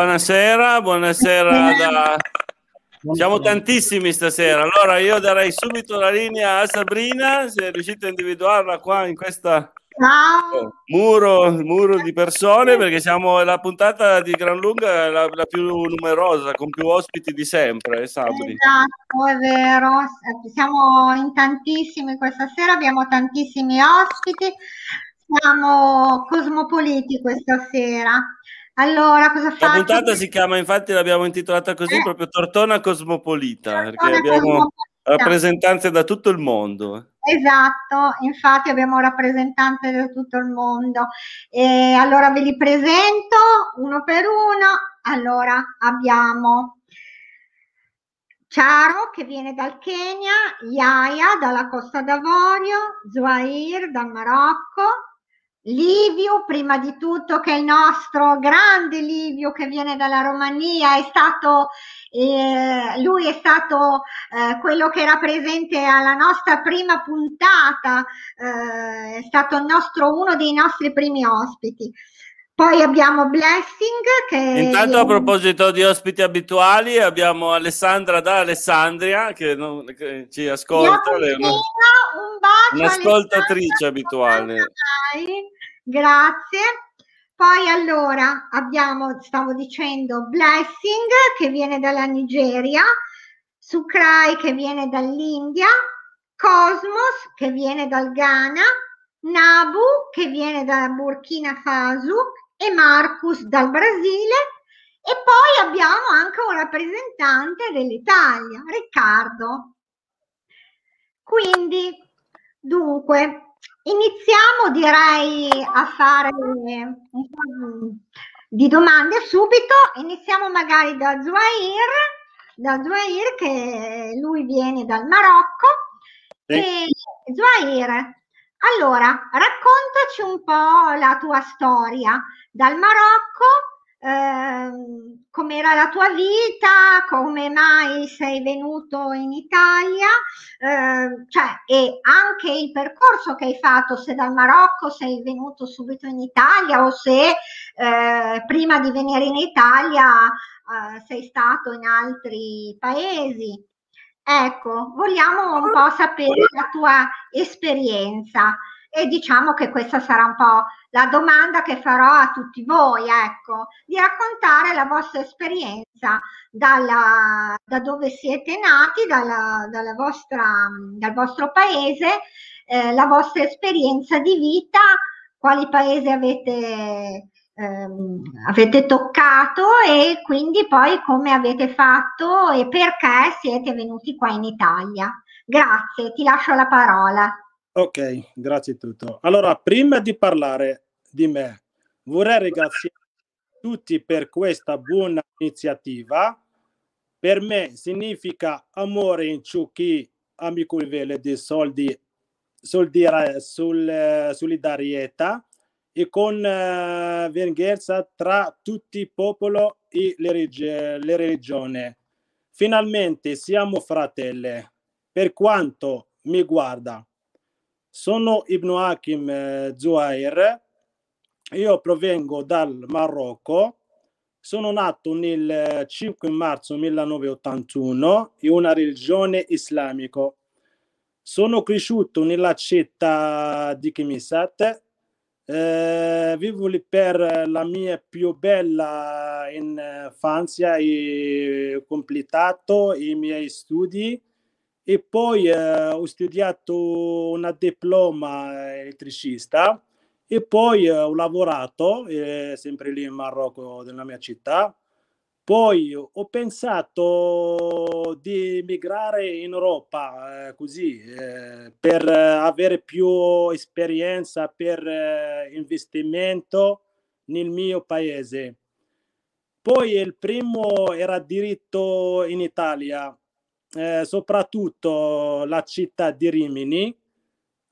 Buonasera, buonasera da... Siamo tantissimi stasera, allora io darei subito la linea a Sabrina, se riuscite a individuarla qua in questa Ciao. muro, muro di persone, perché siamo la puntata di Gran Lunga la, la più numerosa, con più ospiti di sempre, eh, Sabri. Esatto, è vero, siamo in tantissimi questa sera, abbiamo tantissimi ospiti, siamo cosmopoliti questa sera. Allora, cosa faccio? La puntata si chiama, infatti l'abbiamo intitolata così, Eh. proprio Tortona Cosmopolita, perché Tortona abbiamo Cosmopolita. rappresentanze da tutto il mondo. Esatto, infatti abbiamo rappresentanti da tutto il mondo. E allora ve li presento uno per uno. Allora abbiamo Charo che viene dal Kenya, Yaya dalla Costa d'Avorio, Zuair dal Marocco, Livio, prima di tutto, che è il nostro grande Livio che viene dalla Romania, è stato, eh, lui è stato eh, quello che era presente alla nostra prima puntata, eh, è stato il nostro, uno dei nostri primi ospiti. Poi abbiamo Blessing che Intanto a proposito di ospiti abituali abbiamo Alessandra da Alessandria che, non- che ci ascolta, lei una- un bacio un'ascoltatrice abituale. Grazie. Poi allora abbiamo, stavo dicendo, Blessing che viene dalla Nigeria, Sukrai che viene dall'India, Cosmos che viene dal Ghana, Nabu che viene da Burkina Faso e Marcus dal Brasile e poi abbiamo anche un rappresentante dell'Italia, Riccardo. Quindi, dunque, iniziamo direi a fare un po' di domande subito. Iniziamo magari da Zuair, da Zuair che lui viene dal Marocco. Sì. E Zuair, allora, raccontaci un po' la tua storia dal Marocco, ehm, com'era la tua vita, come mai sei venuto in Italia, ehm, cioè, e anche il percorso che hai fatto, se dal Marocco sei venuto subito in Italia o se eh, prima di venire in Italia eh, sei stato in altri paesi. Ecco, vogliamo un po' sapere la tua esperienza e diciamo che questa sarà un po' la domanda che farò a tutti voi, ecco, di raccontare la vostra esperienza dalla, da dove siete nati, dalla, dalla vostra, dal vostro paese, eh, la vostra esperienza di vita, quali paesi avete, ehm, avete toccato e quindi poi come avete fatto e perché siete venuti qua in Italia. Grazie, ti lascio la parola. Ok, grazie tutto. Allora, prima di parlare di me, vorrei ringraziare tutti per questa buona iniziativa. Per me significa amore in ciò che amico livello di soldi, soldi sul, eh, solidarietà e con eh, venganza tra tutti i popoli e le, reg- le religioni. Finalmente siamo fratelli. Per quanto mi guarda, sono Ibn Hakim eh, Zuhair, io provengo dal Marocco, sono nato nel eh, 5 marzo 1981 in una religione islamica. Sono cresciuto nella città di Kimisat, eh, vivo per la mia più bella infanzia e ho completato i miei studi e poi eh, ho studiato una diploma elettricista e poi eh, ho lavorato eh, sempre lì in Marocco, nella mia città. Poi ho pensato di emigrare in Europa eh, così eh, per avere più esperienza, per eh, investimento nel mio paese. Poi il primo era diritto in Italia, eh, soprattutto la città di Rimini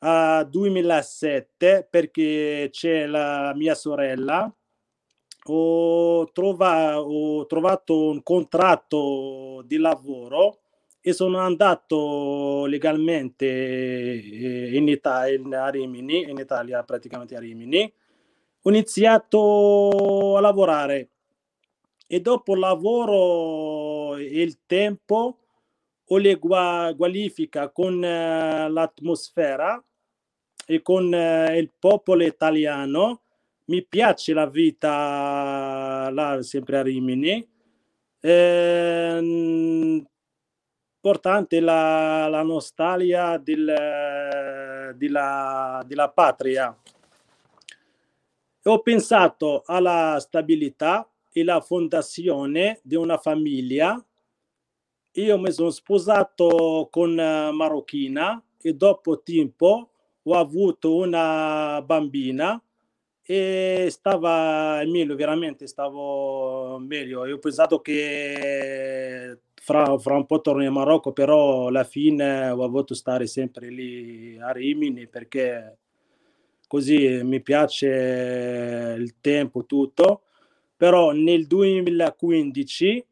a 2007 perché c'è la mia sorella ho, trova- ho trovato un contratto di lavoro e sono andato legalmente eh, in Italia, a Rimini, in Italia praticamente a Rimini. Ho iniziato a lavorare e dopo lavoro il tempo o le qualifica con eh, l'atmosfera e con eh, il popolo italiano. Mi piace la vita là, sempre a Rimini. Eh, importante la, la nostalgia del, della, della patria. Ho pensato alla stabilità e la fondazione di una famiglia. Io mi sono sposato con marocchina e dopo tempo ho avuto una bambina e stava meglio, veramente stavo meglio. Io ho pensato che fra, fra un po' torno in Marocco, però alla fine ho voluto stare sempre lì a Rimini perché così mi piace il tempo, tutto però nel 2015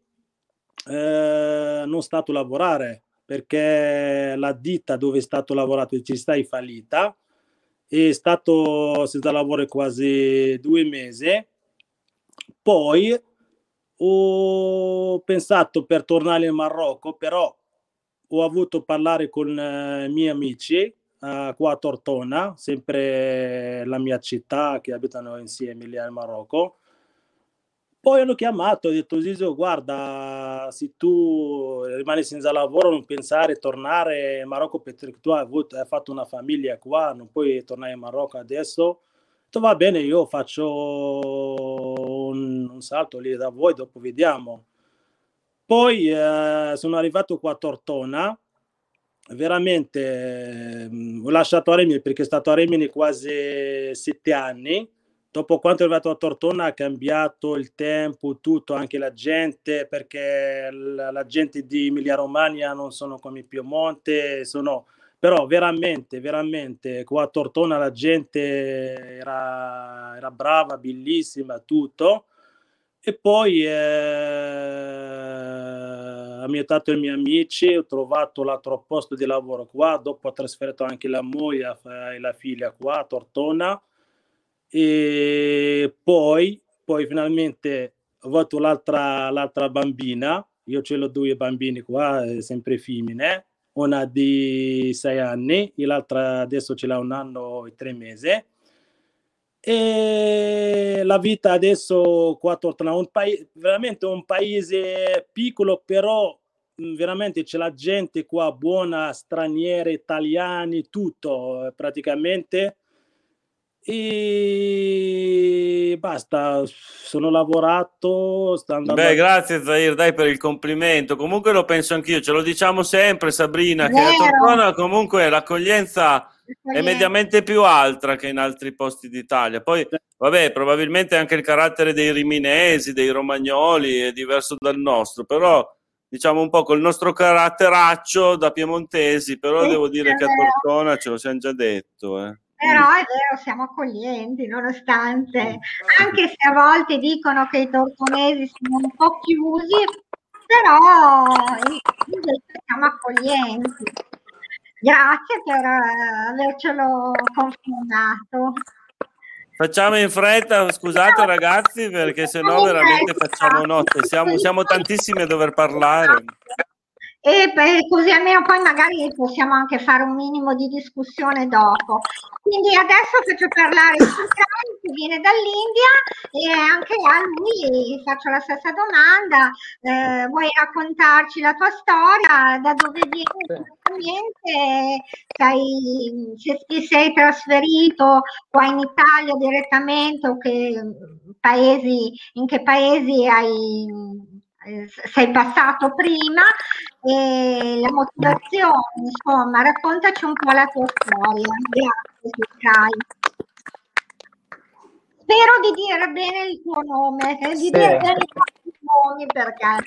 eh, non stato lavorare perché la ditta dove è stato lavorato ci sta è fallita è stato senza lavoro quasi due mesi. Poi ho pensato per tornare in Marocco però ho avuto parlare con eh, i miei amici eh, qua a Tortona sempre la mia città che abitano insieme lì in Marocco poi hanno chiamato e detto Zizio, guarda, se tu rimani senza lavoro non pensare a tornare in Marocco perché tu hai, avuto, hai fatto una famiglia qua, non puoi tornare in Marocco adesso. Detto va bene, io faccio un, un salto lì da voi, dopo vediamo. Poi eh, sono arrivato qua a Tortona, veramente eh, ho lasciato Remini perché è stato a Remini quasi sette anni dopo quanto è arrivato a Tortona ha cambiato il tempo, tutto, anche la gente, perché la, la gente di Emilia Romagna non sono come Piemonte, sono, però veramente, veramente, qua a Tortona la gente era, era brava, bellissima, tutto. E poi eh, ha mietato i miei amici, ho trovato l'altro posto di lavoro qua, dopo ho trasferito anche la moglie e la figlia qua a Tortona e poi, poi finalmente ho avuto l'altra, l'altra bambina, io ce l'ho due bambini qua, eh, sempre femmine, una di sei anni e l'altra adesso ce l'ha un anno e tre mesi. E la vita adesso qua torna un paese, veramente un paese piccolo, però veramente c'è la gente qua buona, stranieri, italiani, tutto praticamente e basta, sono lavorato. Sta Beh, grazie Zair, dai per il complimento. Comunque lo penso anch'io, ce lo diciamo sempre, Sabrina, Vero. che a Tortona comunque l'accoglienza è mediamente più alta che in altri posti d'Italia. Poi, vabbè, probabilmente anche il carattere dei riminesi, dei romagnoli è diverso dal nostro, però diciamo un po' col nostro caratteraccio da piemontesi, però sì, devo dire che a Tortona ce lo siamo già detto. Eh. Però è vero, siamo accoglienti, nonostante, anche se a volte dicono che i tortonesi sono un po' chiusi, però invece siamo accoglienti. Grazie per eh, avercelo confermato. Facciamo in fretta, scusate ragazzi, perché sennò veramente facciamo notte. Siamo, siamo tantissimi a dover parlare e così almeno poi magari possiamo anche fare un minimo di discussione dopo. Quindi adesso faccio parlare Sultani che viene dall'India e anche a lui faccio la stessa domanda. Eh, vuoi raccontarci la tua storia? Da dove vieni esattamente? Sei, se ti sei trasferito qua in Italia direttamente o che paesi, in che paesi hai eh, sei passato prima e la motivazione, insomma, raccontaci un po' la tua storia. Grazie, Sky. Spero di dire bene il tuo nome, eh, di sì. dire bene i tuoi nomi perché...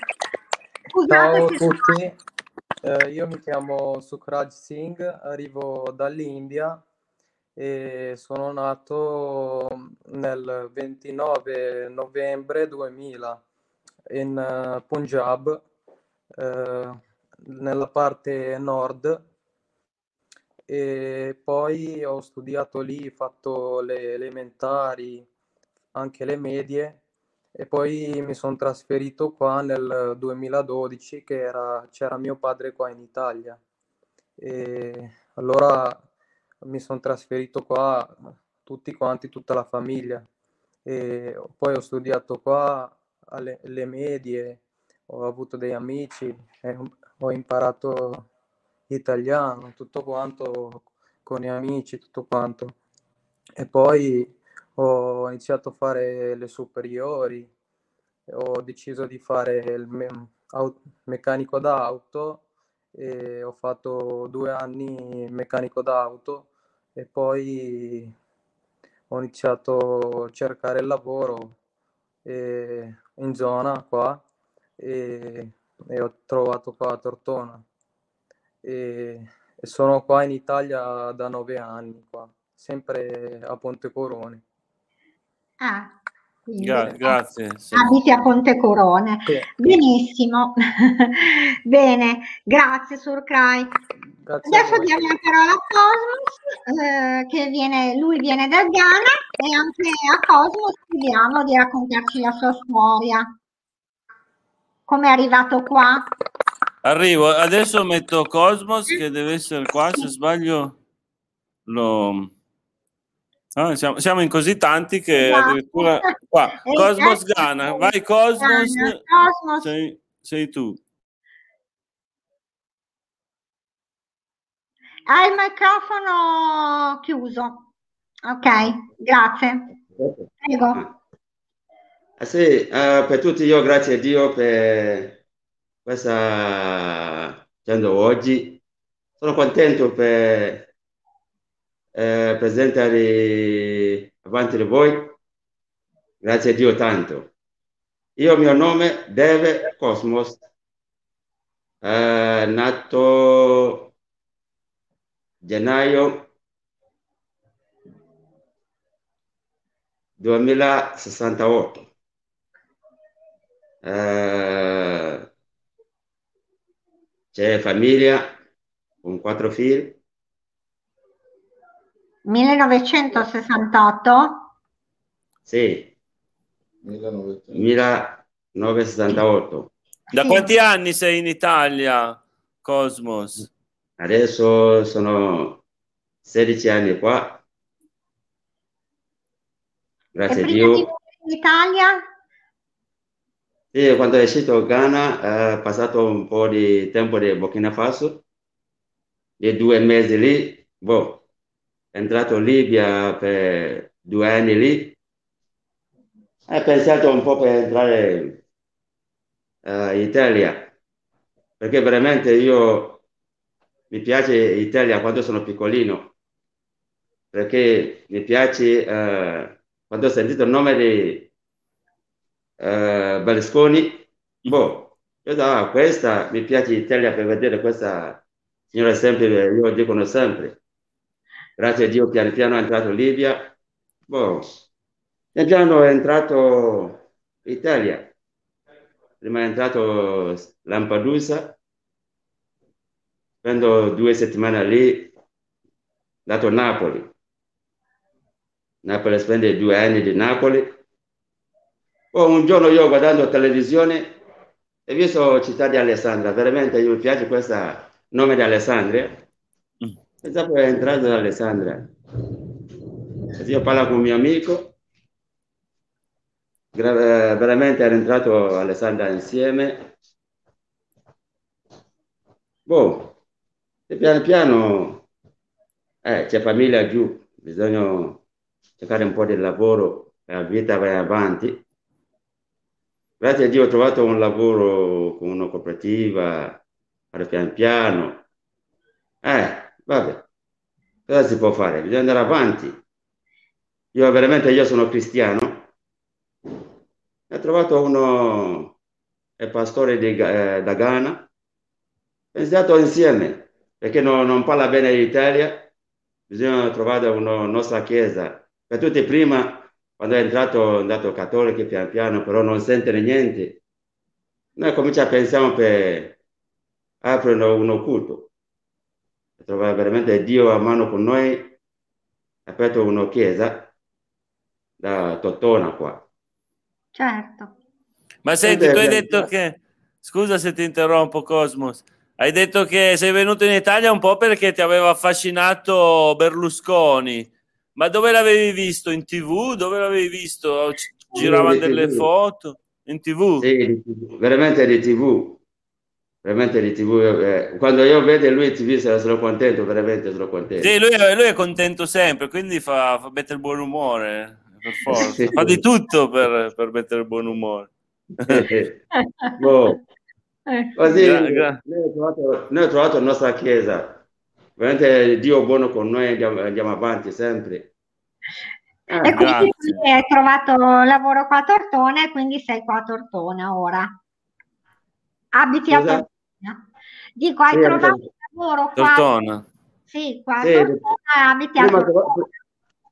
Scusate Ciao a tutti, eh, io mi chiamo Sukraj Singh, arrivo dall'India e sono nato nel 29 novembre 2000 in uh, Punjab, uh, nella parte nord, e poi ho studiato lì, fatto le elementari, anche le medie, e poi mi sono trasferito qua nel 2012 che era, c'era mio padre qua in Italia. E allora mi sono trasferito qua tutti quanti, tutta la famiglia. E poi ho studiato qua alle, alle medie, ho avuto dei amici, ho imparato italiano, tutto quanto con gli amici, tutto quanto. E poi ho iniziato a fare le superiori, ho deciso di fare il me- meccanico d'auto e ho fatto due anni meccanico d'auto e poi ho iniziato a cercare il lavoro in zona qua e, e, ho trovato qua a Tortona e, e sono qua in Italia da nove anni qua, sempre a Ponte Corone. Ah, Gra- grazie. Sì. Abiti a Ponte Corone. Sì. Benissimo. Bene, grazie Surcrai. Adesso diamo la parola a Cosmos, eh, che viene, lui viene dal Ghana e anche a Cosmos chiediamo di raccontarci la sua storia. Come è arrivato qua? Arrivo, adesso metto Cosmos che deve essere qua, se sbaglio lo... No, siamo, siamo, in così tanti che esatto. addirittura qua, Cosmos Ghana, vai Cosmos, Cosmos. Sei, sei tu. Hai il microfono chiuso. Ok, grazie. Prego. Ah, sì, uh, per tutti io grazie a Dio per questa facendo oggi. Sono contento per eh, presentare avanti di voi. Grazie a Dio tanto. Io, mio nome, Deve Cosmos, eh, nato gennaio 2068. Eh, c'è famiglia con quattro figli. 1968? Sì. 1968. Da quanti anni sei in Italia, Cosmos? Adesso sono 16 anni qua. Grazie a Dio. In Italia? Sì, quando è uscito Ghana, ho passato un po' di tempo di Burkina Faso, di due mesi lì, boh, entrato in Libia per due anni lì, ho pensato un po' per entrare uh, in Italia, perché veramente io mi piace l'Italia quando sono piccolino, perché mi piace, eh, quando ho sentito il nome di eh, Berlusconi, boh, io dico, ah, questa, mi piace l'Italia per vedere questa signora sempre, io dicono sempre, grazie a Dio piano piano è entrato Libia, boh, piano piano è entrato Italia, prima è entrato Lampedusa, spendo due settimane lì, dato Napoli. Napoli spende due anni di Napoli. Poi un giorno io guardando televisione ho visto Città di Alessandria, veramente mi piace questo nome di Alessandria. Mm. Pensavo è entrato da Alessandria. Io parlo con un mio amico, veramente era entrato a Alessandria insieme. Boh, e piano piano eh, c'è famiglia giù, bisogna cercare un po' di lavoro, la vita va avanti. Grazie a Dio ho trovato un lavoro con una cooperativa, fare pian piano. Eh, vabbè, cosa si può fare? Bisogna andare avanti. Io veramente, io sono cristiano. Ho trovato uno, è pastore di, eh, da Ghana. Pensiamo insieme perché non, non parla bene l'Italia, bisogna trovare una nostra chiesa. Per tutti prima, quando è entrato, è andato cattolico pian piano, però non sente niente. Noi cominciamo a pensare per aprire un culto, trovare veramente Dio a mano con noi, ha aperto una chiesa da Totona qua. Certo. Ma senti, tu hai detto che... Scusa se ti interrompo, Cosmos. Hai detto che sei venuto in Italia un po' perché ti aveva affascinato Berlusconi. Ma dove l'avevi visto? In tv? Dove l'avevi visto? Giravano delle foto? In tv? Sì, veramente di tv. Veramente di tv. Eh, quando io vedo lui in tv sono contento, veramente sono contento. Sì, lui, lui è contento sempre, quindi fa, fa mettere il buon umore. Per forza. Sì. Fa di tutto per, per mettere il buon umore. boh. Così gra- gra- noi, abbiamo trovato, noi abbiamo trovato la nostra chiesa. Veramente Dio è buono con noi, andiamo, andiamo avanti sempre. Ah, e quindi hai trovato lavoro qua a Tortona e quindi sei qua a Tortona ora. Abiti Scusa? a Tortona. Dico, hai sì, trovato lavoro qua? Tortona. Sì, qua sì. Tortona, abiti prima a Tortona.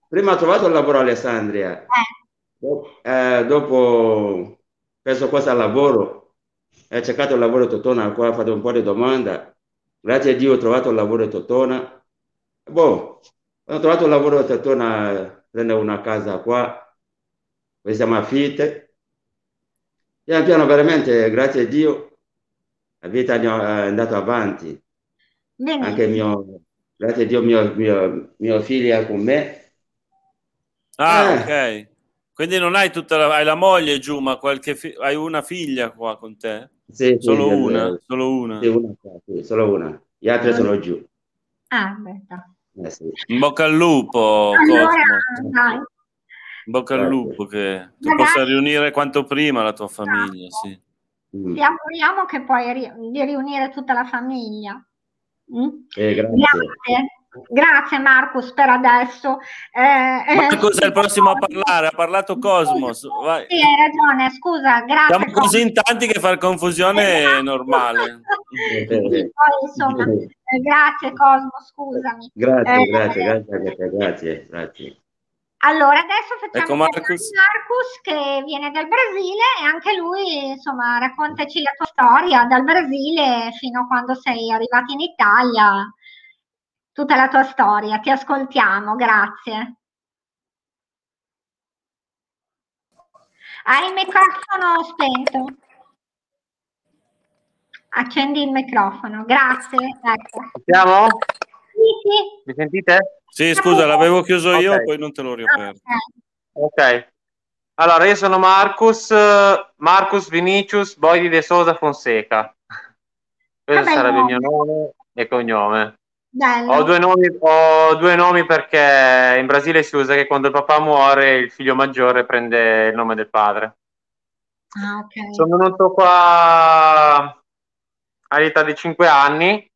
prima ho trovato il lavoro a Alessandria. Eh. Eh, dopo penso questo al lavoro ho cercato il lavoro a Totona, qua ho fatto un po' di domande. Grazie a Dio ho trovato il lavoro a Totona. Boh, ho trovato il lavoro a Totona, prendo una casa qua, poi siamo affitte. Piano piano veramente, grazie a Dio, la vita è andata avanti. Bene. Anche mio, grazie a Dio, mio, mio, mio figlio è con me. Ah, eh. ok. Quindi non hai tutta la, hai la moglie giù, ma qualche fi- hai una figlia qua con te? Sì, solo, sì, una, solo una, sì, una. Sì, solo una. Gli altri sono giù. Ah, aspetta. Eh, sì. In bocca al lupo. Allora, In bocca al lupo che tu possa riunire quanto prima la tua famiglia, sì. Mm. Ti auguriamo che puoi ri- di riunire tutta la famiglia. Mm? Eh, grazie. grazie. Grazie Marcus per adesso. Eh, Marcus è il prossimo a parlare, ha parlato Cosmos. Vai. Sì, hai ragione, scusa, grazie. Siamo così in tanti che far confusione è normale. sì, poi, insomma, eh, grazie Cosmos, scusami. Grazie, eh, grazie, grazie, grazie, grazie. Allora, adesso facciamo ecco Marcus. Marcus che viene dal Brasile e anche lui, insomma, raccontaci la tua storia dal Brasile fino a quando sei arrivato in Italia tutta la tua storia. Ti ascoltiamo, grazie. Hai il microfono spento. Accendi il microfono, grazie. Ecco. Siamo? Mi sentite? Sì, scusa, l'avevo chiuso io, okay. poi non te l'ho riaperto. Ok. Allora, io sono Marcus, Marcus Vinicius Boidi de Sosa Fonseca. Questo sarebbe il mio nome e cognome. Ho due, nomi, ho due nomi perché in Brasile si usa che quando il papà muore il figlio maggiore prende il nome del padre. Ah, okay. Sono venuto qua all'età di 5 anni.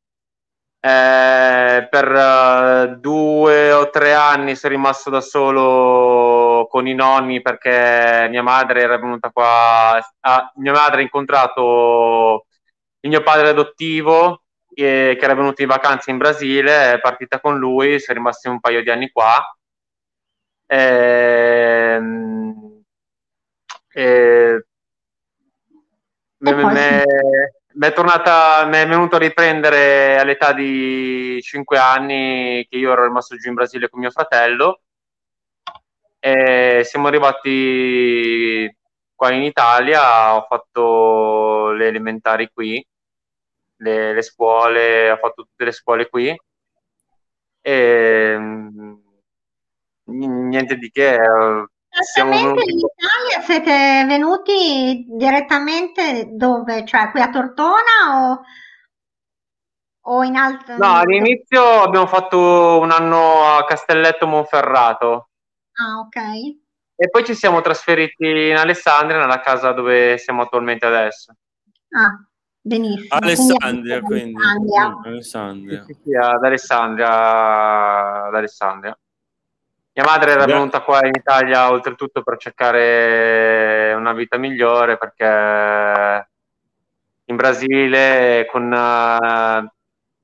Eh, per uh, due o tre anni sono rimasto da solo con i nonni perché mia madre era venuta qua. Ah, mia madre ha incontrato il mio padre adottivo che, era venuto in vacanza in Brasile, è partita con lui, è rimasti un paio di anni qua. Ehm, e, e, mi è tornata, mi è venuto a riprendere all'età di 5 anni che io ero rimasto giù in Brasile con mio fratello e siamo arrivati qua in Italia, ho fatto le elementari qui le, le scuole, ha fatto tutte le scuole qui e mm, niente di che. Venuti... in Italia siete venuti direttamente dove? Cioè qui a Tortona o, o in altro? No, all'inizio abbiamo fatto un anno a Castelletto Monferrato. Ah, ok. E poi ci siamo trasferiti in Alessandria, nella casa dove siamo attualmente adesso. Ah, Benissimo. Alessandria, quindi. Alessandria. Mm, Alessandria. Sì, sì, ad Alessandria, ad Alessandria. Mia madre era Beh. venuta qua in Italia oltretutto per cercare una vita migliore perché in Brasile con uh,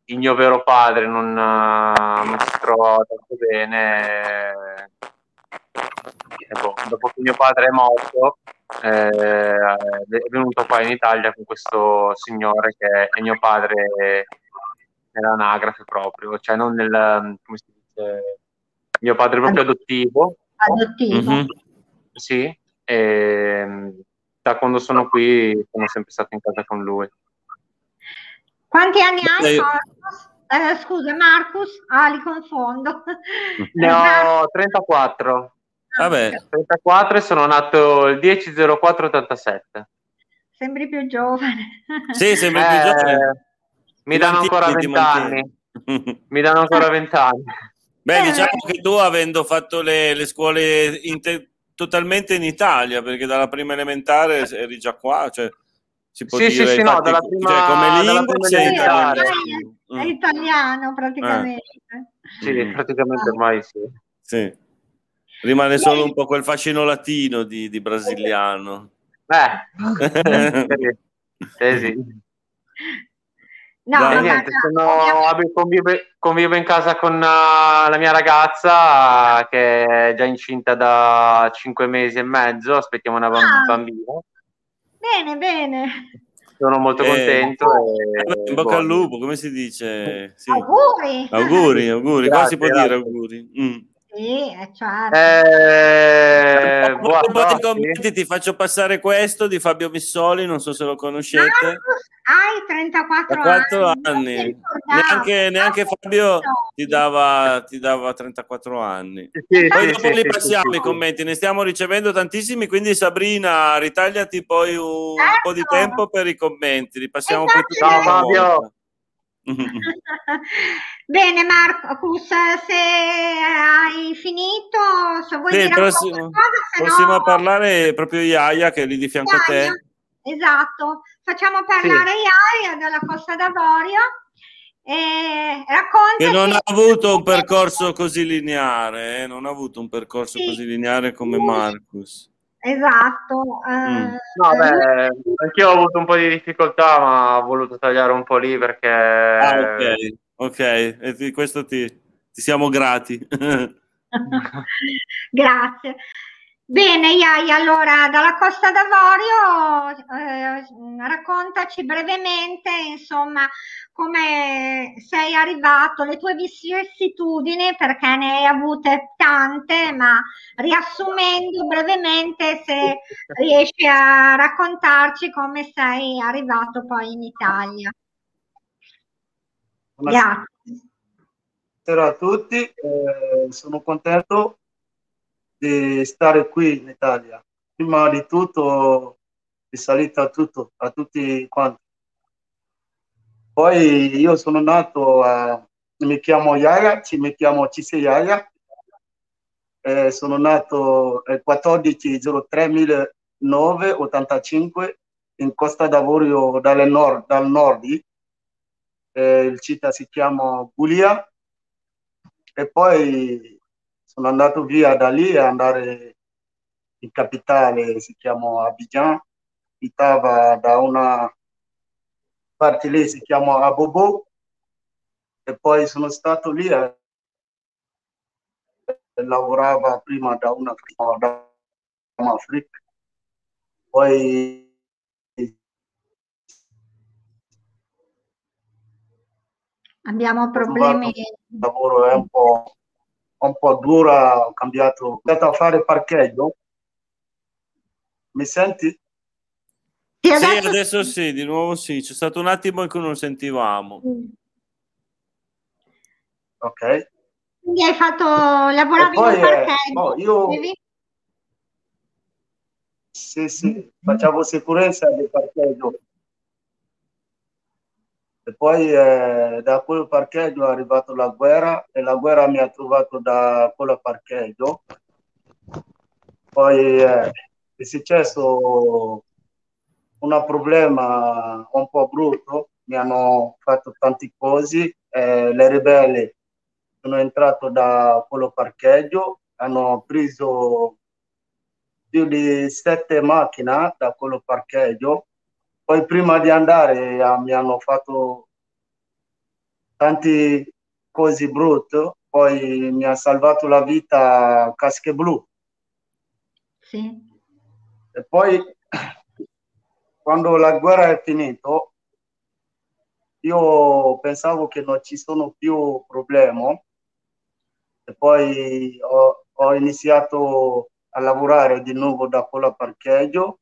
il mio vero padre non, uh, non si trova tanto bene. E boh, dopo che mio padre è morto, eh, è venuto qua in Italia con questo signore che è mio padre nell'anagrafe proprio, cioè non nel, come si dice, mio padre proprio adottivo. Adottivo. Mm-hmm. Sì. e da quando sono qui sono sempre stato in casa con lui. Quanti anni hai, Marcus? Eh, scusa, Marcus? Ah, li confondo. Ne ho 34. Vabbè. 34 e sono nato il 10-04-87. Sembri più giovane. Sì, sembri più Eh, giovane. mi danno ancora ti 20 anni. Mi danno ancora 20 anni. Beh, Eh. diciamo che tu avendo fatto le, le scuole inte- totalmente in Italia, perché dalla prima elementare eri già qua, cioè si può Sì, dire sì, sì, no, dalla prima- cioè, come dalla lingua prima sei elementare. italiano. È italiano praticamente. Sì, Mm. praticamente ormai sì. Sì. Rimane solo un po' quel fascino latino di, di brasiliano. Eh, sì, sì. No, Dai. Ma niente, sono, convivo, convivo in casa con uh, la mia ragazza che è già incinta da 5 mesi e mezzo, aspettiamo una bam- Ah. bambina. Bene, bene. Sono molto Eh, contento. E, Vabbè, in bocca al lupo, come si dice? Sì. Auguri. Auguri, auguri. Qua si può Grazie, dire auguri. Mm. Sì, è certo. Eh, commenti ti faccio passare questo di Fabio Missoli, non so se lo conoscete. Hai 34 Da quattro anni. anni. Neanche, neanche Fabio ti dava, ti dava 34 anni. Sì, Poi sì, dopo sì, li passiamo sì, i commenti, ne stiamo ricevendo tantissimi, quindi Sabrina, ritagliati poi un Certo. po' di tempo per i commenti, li passiamo poi Infatti, tutti Ciao, Fabio. Bene Marcus, se hai finito, se vuoi Sì, dire prossimo- qualcosa, se Prossimo no... a parlare proprio Iaia che è lì di fianco a Iaia. te. Esatto, facciamo parlare Iaia della Costa d'Avorio e raccontaci... Che non ha avuto un percorso così lineare, eh, non ha avuto un percorso Sì. così lineare come Marcus. Esatto. eh, Mm. No, eh, beh, anch'io ho avuto un po' di difficoltà, ma ho voluto tagliare un po' lì perché Ah, ok, ok, e di questo ti, ti siamo grati. Grazie. Bene, Iaia, allora dalla Costa d'Avorio eh, raccontaci brevemente, insomma, come sei arrivato, le tue vicissitudini, perché ne hai avute tante, ma riassumendo brevemente se riesci a raccontarci come sei arrivato poi in Italia. Buonasera a tutti, eh, sono contento di stare qui in Italia. Prima di tutto, vi saluto a, tutto, a tutti quanti. Poi io sono nato a, mi chiamo Yaya, ci, mi chiamo Cise Yaya, eh, sono nato il 14 03 1985 in Costa d'Avorio dalle nord, dal nord, eh, il città si chiama Bulia e poi sono andato via da lì a andare in capitale, si chiama Abidjan, abitava da una parte lì, si chiama Abobo, e poi sono stato lì e lavorava prima da una da Africa, poi Abbiamo problemi. il lavoro è un po', un po' dura, ho cambiato, ho andato a fare parcheggio. Mi senti? Sì, Sì, adesso- adesso sì, di nuovo sì, c'è stato un attimo in cui non sentivamo. Ok. Quindi hai fatto, lavoravi E poi, in un eh, parcheggio. oh, io-? Sì, sì, facciamo sicurezza del parcheggio. E poi eh, da quel parcheggio è arrivata la guerra e la guerra mi ha trovato da quel parcheggio. Poi eh, è successo un problema un po' brutto, mi hanno fatto tante cose, eh, le ribelli sono entrato da quello parcheggio, hanno preso più di sette macchine da quello parcheggio. Poi prima di andare eh, mi hanno fatto tante cose brutte, poi mi ha salvato la vita Casche Blu. Sì. E poi quando la guerra è finita, io pensavo che non ci sono più problemi e poi ho, ho iniziato a lavorare di nuovo da quella parcheggio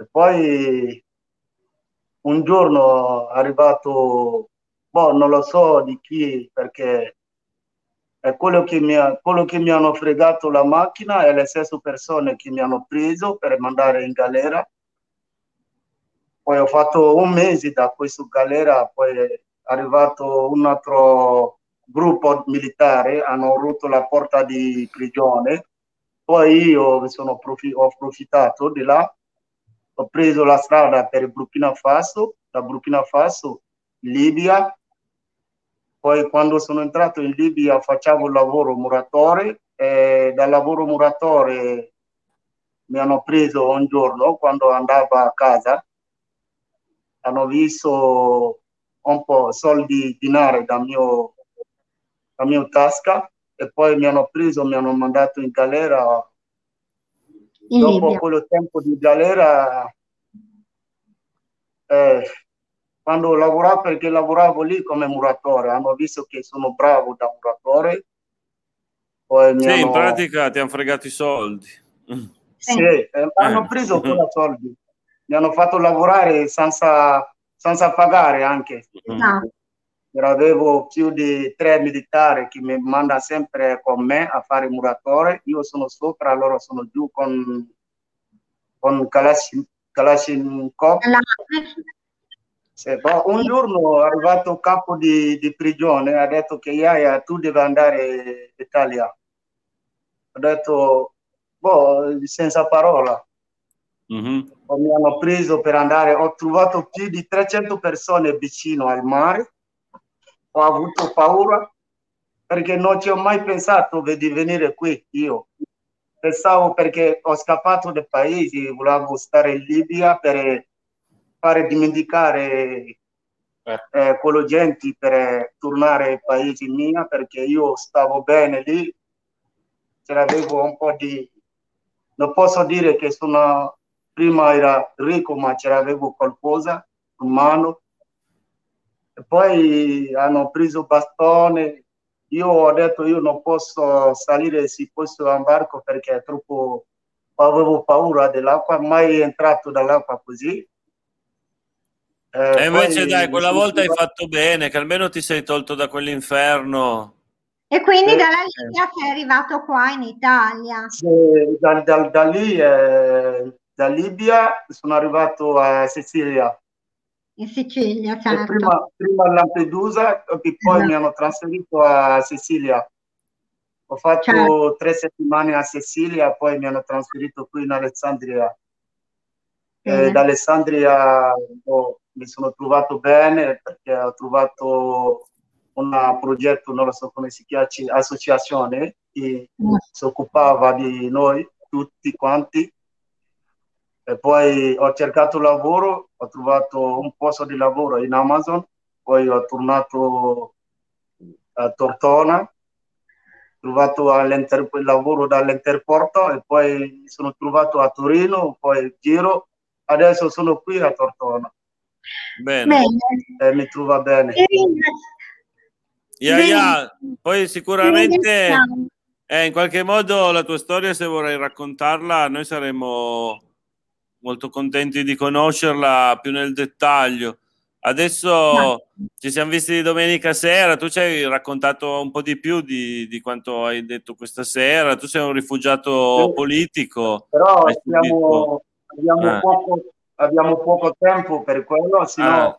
e poi un giorno è arrivato, boh, non lo so di chi, perché è quello che, mi ha, quello che mi hanno fregato la macchina e le stesse persone che mi hanno preso per mandare in galera. Poi ho fatto un mese da questo galera, poi è arrivato un altro gruppo militare, hanno rotto la porta di prigione, poi io sono ho approfittato di là ho preso la strada per Burkina Faso, da Burkina Faso, Libia, poi quando sono entrato in Libia facevo il lavoro muratore e dal lavoro muratore mi hanno preso un giorno quando andavo a casa, hanno visto un po' soldi dinari da mio, da mia tasca e poi mi hanno preso, mi hanno mandato in galera in dopo Libia. quello tempo di galera, eh, quando lavoravo, perché lavoravo lì come muratore, hanno visto che sono bravo da muratore. Poi sì, hanno... in pratica ti hanno fregato i soldi. Sì, eh, hanno eh. preso quei soldi, mi hanno fatto lavorare senza, senza pagare anche. Avevo più di tre militari che mi mandano sempre con me a fare muratore. Io sono sopra, loro sono giù con, con Kalashnikov. Sì, un giorno è arrivato il capo di, di prigione ha detto che Yaya tu devi andare in Italia. Ho detto, boh, senza parola. Mm-hmm. Mi hanno preso per andare, ho trovato più di 300 persone vicino al mare ho avuto paura perché non ci ho mai pensato di venire qui io. Pensavo perché ho scappato dai paesi, volevo stare in Libia per fare dimenticare eh. eh, quello gente per tornare ai paesi miei perché io stavo bene lì, ce l'avevo un po' di... Non posso dire che sono prima era ricco ma ce l'avevo qualcosa in mano poi hanno preso bastone. Io ho detto io non posso salire su questo barco perché è troppo avevo paura dell'acqua, mai entrato dall'acqua così. Eh, e invece dai, quella volta hai fatto bene, che almeno ti sei tolto da quell'inferno. E quindi eh, dalla Libia sei arrivato qua in Italia. Sì, da, da, da lì, eh, da Libia sono arrivato a Sicilia in Sicilia, certo. Prima, prima, a Lampedusa e poi esatto. mi hanno trasferito a Sicilia. Ho fatto certo. tre settimane a Sicilia, poi mi hanno trasferito qui in Alessandria. Eh, da Alessandria oh, mi sono trovato bene perché ho trovato un progetto, non lo so come si chiama, associazione che mm. si occupava di noi tutti quanti e poi ho cercato lavoro, ho trovato un posto di lavoro in Amazon, poi ho tornato a Tortona, ho trovato il lavoro dall'Interporto e poi mi sono trovato a Torino, poi giro, adesso sono qui a Tortona. Bene. E mi trova bene. Yeah, yeah. Poi sicuramente eh, in qualche modo la tua storia, se vorrai raccontarla, noi saremo molto contenti di conoscerla più nel dettaglio. Adesso no. ci siamo visti domenica sera, tu ci hai raccontato un po' di più di, di quanto hai detto questa sera, tu sei un rifugiato sì. politico. Però abbiamo, abbiamo, eh. poco, abbiamo, poco, tempo per quello, se no eh.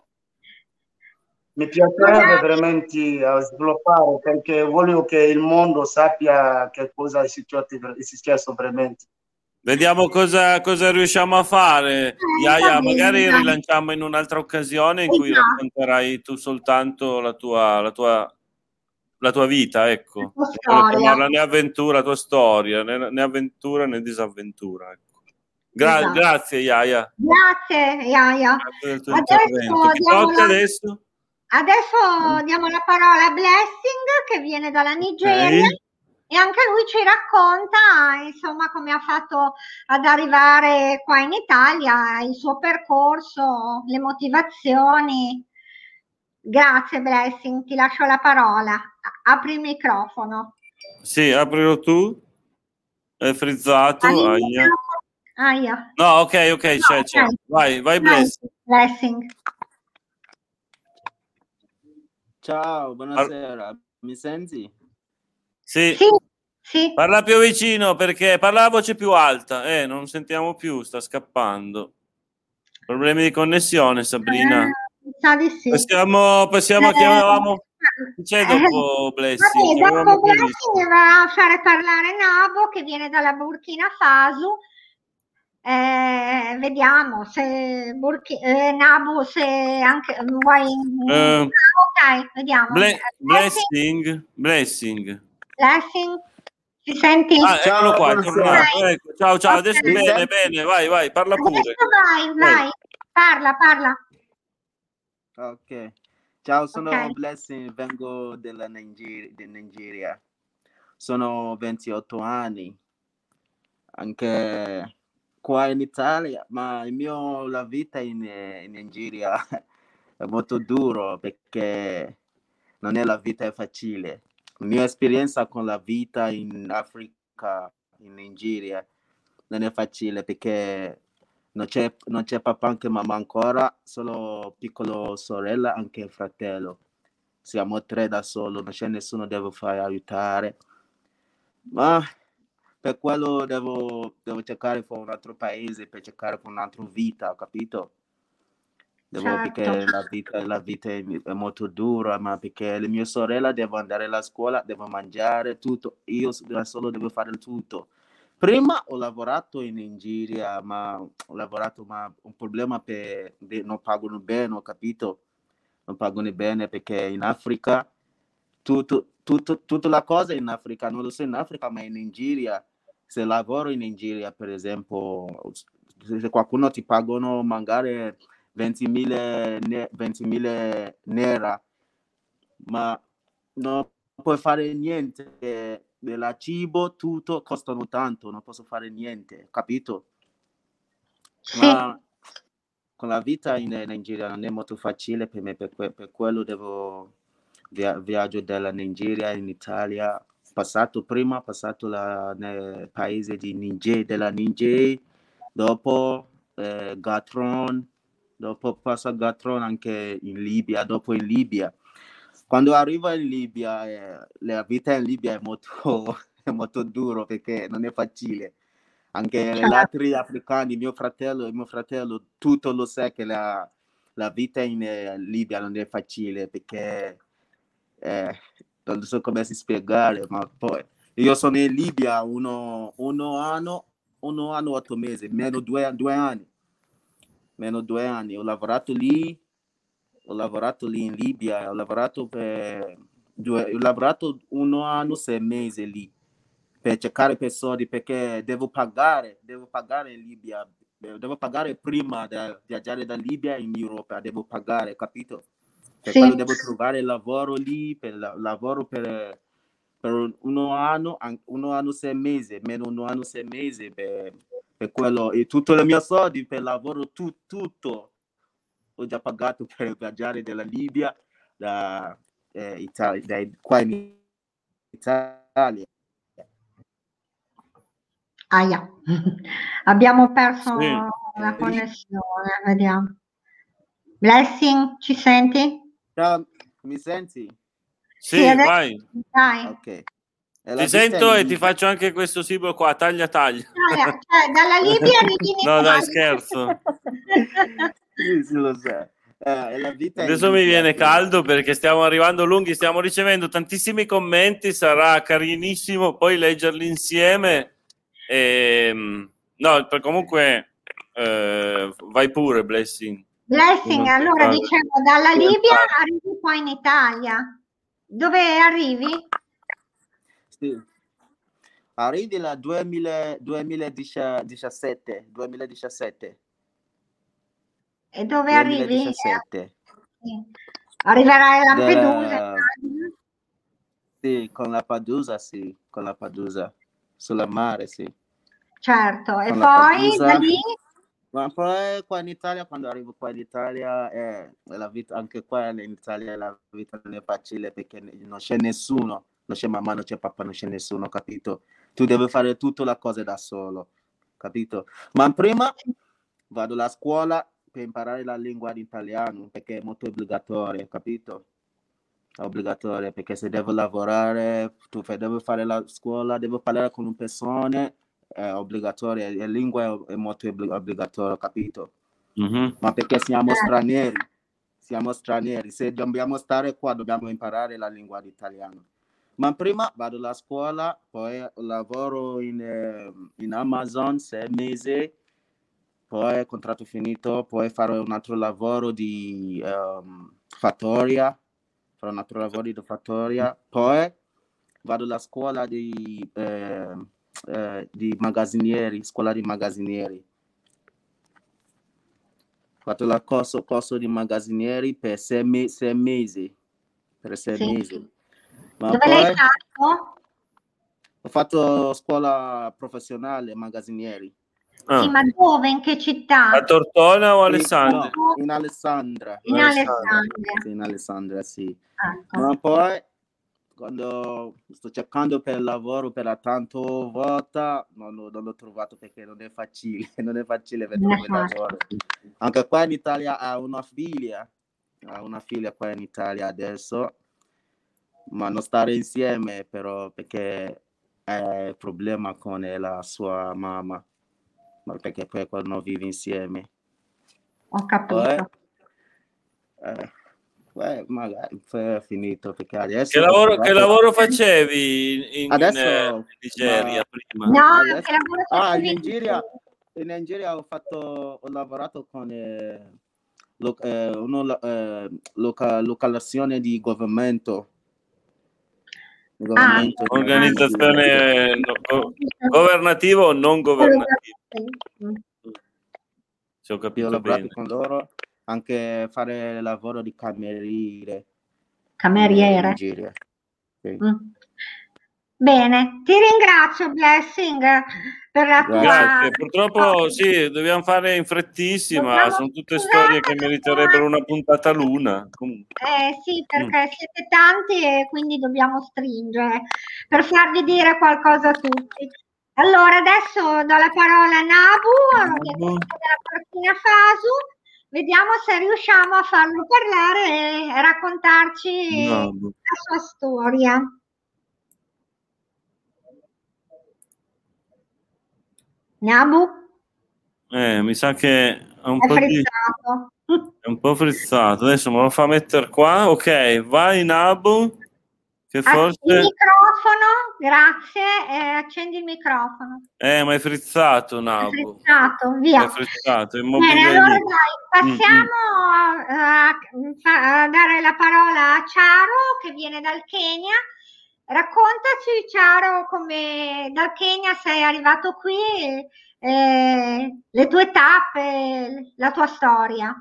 mi piacerebbe veramente sviluppare perché voglio che il mondo sappia che cosa è successo, è successo veramente. Vediamo cosa, cosa, riusciamo a fare. Eh, Iaia, magari rilanciamo in un'altra occasione in cui esatto. racconterai tu soltanto la tua, la tua, la tua vita, ecco. La né avventura, la tua storia, né, né avventura né disavventura. Ecco. Gra- esatto. Grazie Iaia. Grazie Iaia. Adesso diamo, la... adesso? adesso diamo la parola a Blessing che viene dalla Nigeria. Okay e anche lui ci racconta insomma come ha fatto ad arrivare qua in Italia, il suo percorso, le motivazioni. Grazie Blessing, ti lascio la parola. Apri il microfono. Sì, aprilo tu. È frizzato. Aia. Aia. No, ok, ok, no, c'è, c'è. Vai, vai, Blessing. Blessing. Ciao, buonasera. Mi senti? Sì. Sì, sì. Parla più vicino perché parla a voce più alta. Eh, non sentiamo più, sta scappando. Problemi di connessione, Sabrina. Eh, sì. Possiamo, possiamo Eh, chiamavamo... C'è dopo Blessing? Vabbè, dopo Blessing va a fare parlare Nabo che viene dalla Burkina Faso. Eh, vediamo se Burki- eh, Nabo se anche vuoi Eh, Ah, ok vediamo Ble- Blessing, blessing, blessing. Blessing, ci senti? Ah, eccolo qua, è buonasera. tornato. Ecco, ciao, ciao, adesso Ok. bene, bene, vai, vai, parla pure. Adesso vai, vai, parla, parla. Ok. Ciao, sono Ok. Blessing, vengo dalla Niger- di Nigeria. Sono 28 anni. Anche qua in Italia, ma il mio, la vita in, in Nigeria è molto duro perché non è la vita facile. Mia esperienza con la vita in Africa, in Nigeria, non è facile perché non c'è, non c'è papà anche mamma ancora, solo piccolo sorella, anche fratello. Siamo tre da solo, non c'è nessuno che devo fare aiutare. Ma per quello devo, devo cercare per un altro paese, per cercare per un'altra vita, capito? Devo, Certo. perché la vita, la vita è, è molto dura, ma perché le mie sorelle devono andare alla scuola, devo mangiare tutto, io da solo devo fare tutto. Prima ho lavorato in Nigeria, ma ho lavorato, ma un problema per non pagano bene, ho capito? Non pagano bene perché in Africa tutto, tutto, tutta la cosa in Africa, non lo so in Africa, ma in Nigeria, se lavoro in Nigeria, per esempio, se qualcuno ti pagano magari 20.000 ne- 20.000 nera, ma non puoi fare niente, eh, della cibo, tutto costano tanto, non posso fare niente, capito? Sì, Ma con la vita in Nigeria non è molto facile per me, per, que- per quello devo via- viaggio dalla Nigeria in Italia, passato prima, passato la, nel paese di Niger, della Niger, dopo eh, Gatron, dopo passa Gatron anche in Libia, dopo in Libia. Quando arrivo in Libia, eh, la vita in Libia è molto, è molto duro perché non è facile. Anche gli altri africani, mio fratello, mio fratello, tutto lo sa che la, la vita in eh, Libia non è facile perché eh, non so come si spiegare, ma poi io sono in Libia uno, uno anno, uno anno, otto mesi, meno due, due anni, meno due anni. Ho lavorato lì, ho lavorato lì in Libia, ho lavorato per due, ho lavorato uno anno, sei mesi lì per cercare per soldi perché devo pagare, devo pagare in Libia, devo pagare prima di viaggiare da Libia in Europa, devo pagare, capito? Per Sì. quello devo trovare lavoro lì, per la- lavoro per, per uno anno, an- uno anno sei mesi, meno uno anno sei mesi per, per quello, e tutto i miei soldi per lavoro, tu- tutto ho già pagato per viaggiare dalla Libia, da, eh, Italia, da- qua in Italia. Aia. Abbiamo perso Sì. la connessione, vediamo. Blessing, ci senti? Ciao, mi senti? Sì, Sì, adesso- vai. Dai. Ok. E Ti sento e ti faccio anche questo simbolo qua, taglia taglia. Dai, cioè, dalla Libia arrivi in No, dai, scherzo. Sì, sì, lo so. Eh, e la vita in Adesso mi viene caldo perché stiamo arrivando lunghi, stiamo ricevendo tantissimi commenti, sarà carinissimo poi leggerli insieme. Ehm, no, per comunque eh, vai pure, Blessing. Blessing, Non allora dicevo, dalla Libia arrivi qua in Italia. Dove arrivi? Sì. Arrivi la 2000 2017, 2017, E dove arrivi? 2017. Sì. Arriverai a Lampedusa. Immagino. Sì, con la Padusa, sì, con la Padusa, sulla mare, sì. Certo, e Con la poi Padusa. da lì Ma poi qua in Italia, quando arrivo qua in Italia, eh, la vita, anche qua in Italia la vita non è facile perché non c'è nessuno, non c'è mamma, non c'è papà, non c'è nessuno, capito? tu devi fare tutte le cose da solo, capito? Ma prima vado alla scuola per imparare la lingua italiana perché è molto obbligatorio, capito? È obbligatorio perché se devo lavorare, tu devi fare la scuola, devo parlare con persone, è obbligatorio, la lingua è molto obbligatoria, capito? Mhm. Ma perché siamo stranieri, siamo stranieri, se dobbiamo stare qua dobbiamo imparare la lingua italiana. Ma prima vado alla scuola, poi lavoro in, eh, in Amazon sei mesi, poi contratto finito, poi farò un altro lavoro di ehm, fattoria, farò un altro lavoro di fattoria, poi vado alla scuola di, eh, eh, di magazzinieri, scuola di magazzinieri. Ho fatto il corso, corso di magazzinieri per sei, me- sei mesi, per sei Sì. mesi. Ma Dove l'hai fatto? ho fatto scuola professionale magazzinieri. Ah. Sì, ma dove? In che città? A Tortona o Alessandria? no, in Alessandria. In Alessandria. Sì, in Alessandria, sì. Ecco. Ma poi, quando sto cercando per lavoro per la tanto volta, non, l'ho- non l'ho trovato perché non è facile, non è facile per è trovare facile. lavoro. Anche qua in Italia ha una figlia, ha una figlia qua in Italia adesso, ma non stare insieme però perché è problema con la sua mamma, ma perché poi quando vive insieme. Ho Poi, capito. eh, poi magari poi è finito perché adesso Che lavoro, che lavoro facevi in, in- in, Adesso- eh, Nigeria prima? No, adesso- che lavoro Ah, in Nigeria, in Nigeria ho fatto, ho lavorato con eh, lo- eh, uno, eh, loca- localazione di governmento. Nigeria. Organizzazione no, go- governativa o non governativa? Se ho Io ho capito lavorato bene. con loro, anche fare lavoro di cameriere in Cameriere. Nigeria. Sì. Mm. Bene, ti ringrazio Blessing per la tua... Grazie, purtroppo sì, dobbiamo fare in frettissima, Dobbiamo- sono tutte storie che meriterebbero una puntata l'una. Comunque. Eh sì, Mm. perché siete tanti e quindi dobbiamo stringere per farvi dire qualcosa a tutti. Allora, adesso do la parola a Nabu, che è della Burkina Faso. Vediamo se riusciamo a farlo parlare e raccontarci Nabu. la sua storia. Nabu Eh, mi sa che è un è po' di... frizzato. È un po' frizzato. Adesso me lo fa mettere qua. Ok, vai in Abu. Che Ah, Il forse... microfono, grazie, eh, accendi il microfono. Eh, ma è frizzato È Nabu. frizzato, via. È frizzato. È Bene, allora dai, passiamo a, a- a dare la parola a Ciaro che viene dal Kenya. Raccontaci, Ciaro, come dal Kenya sei arrivato qui, eh, le tue tappe, la tua storia.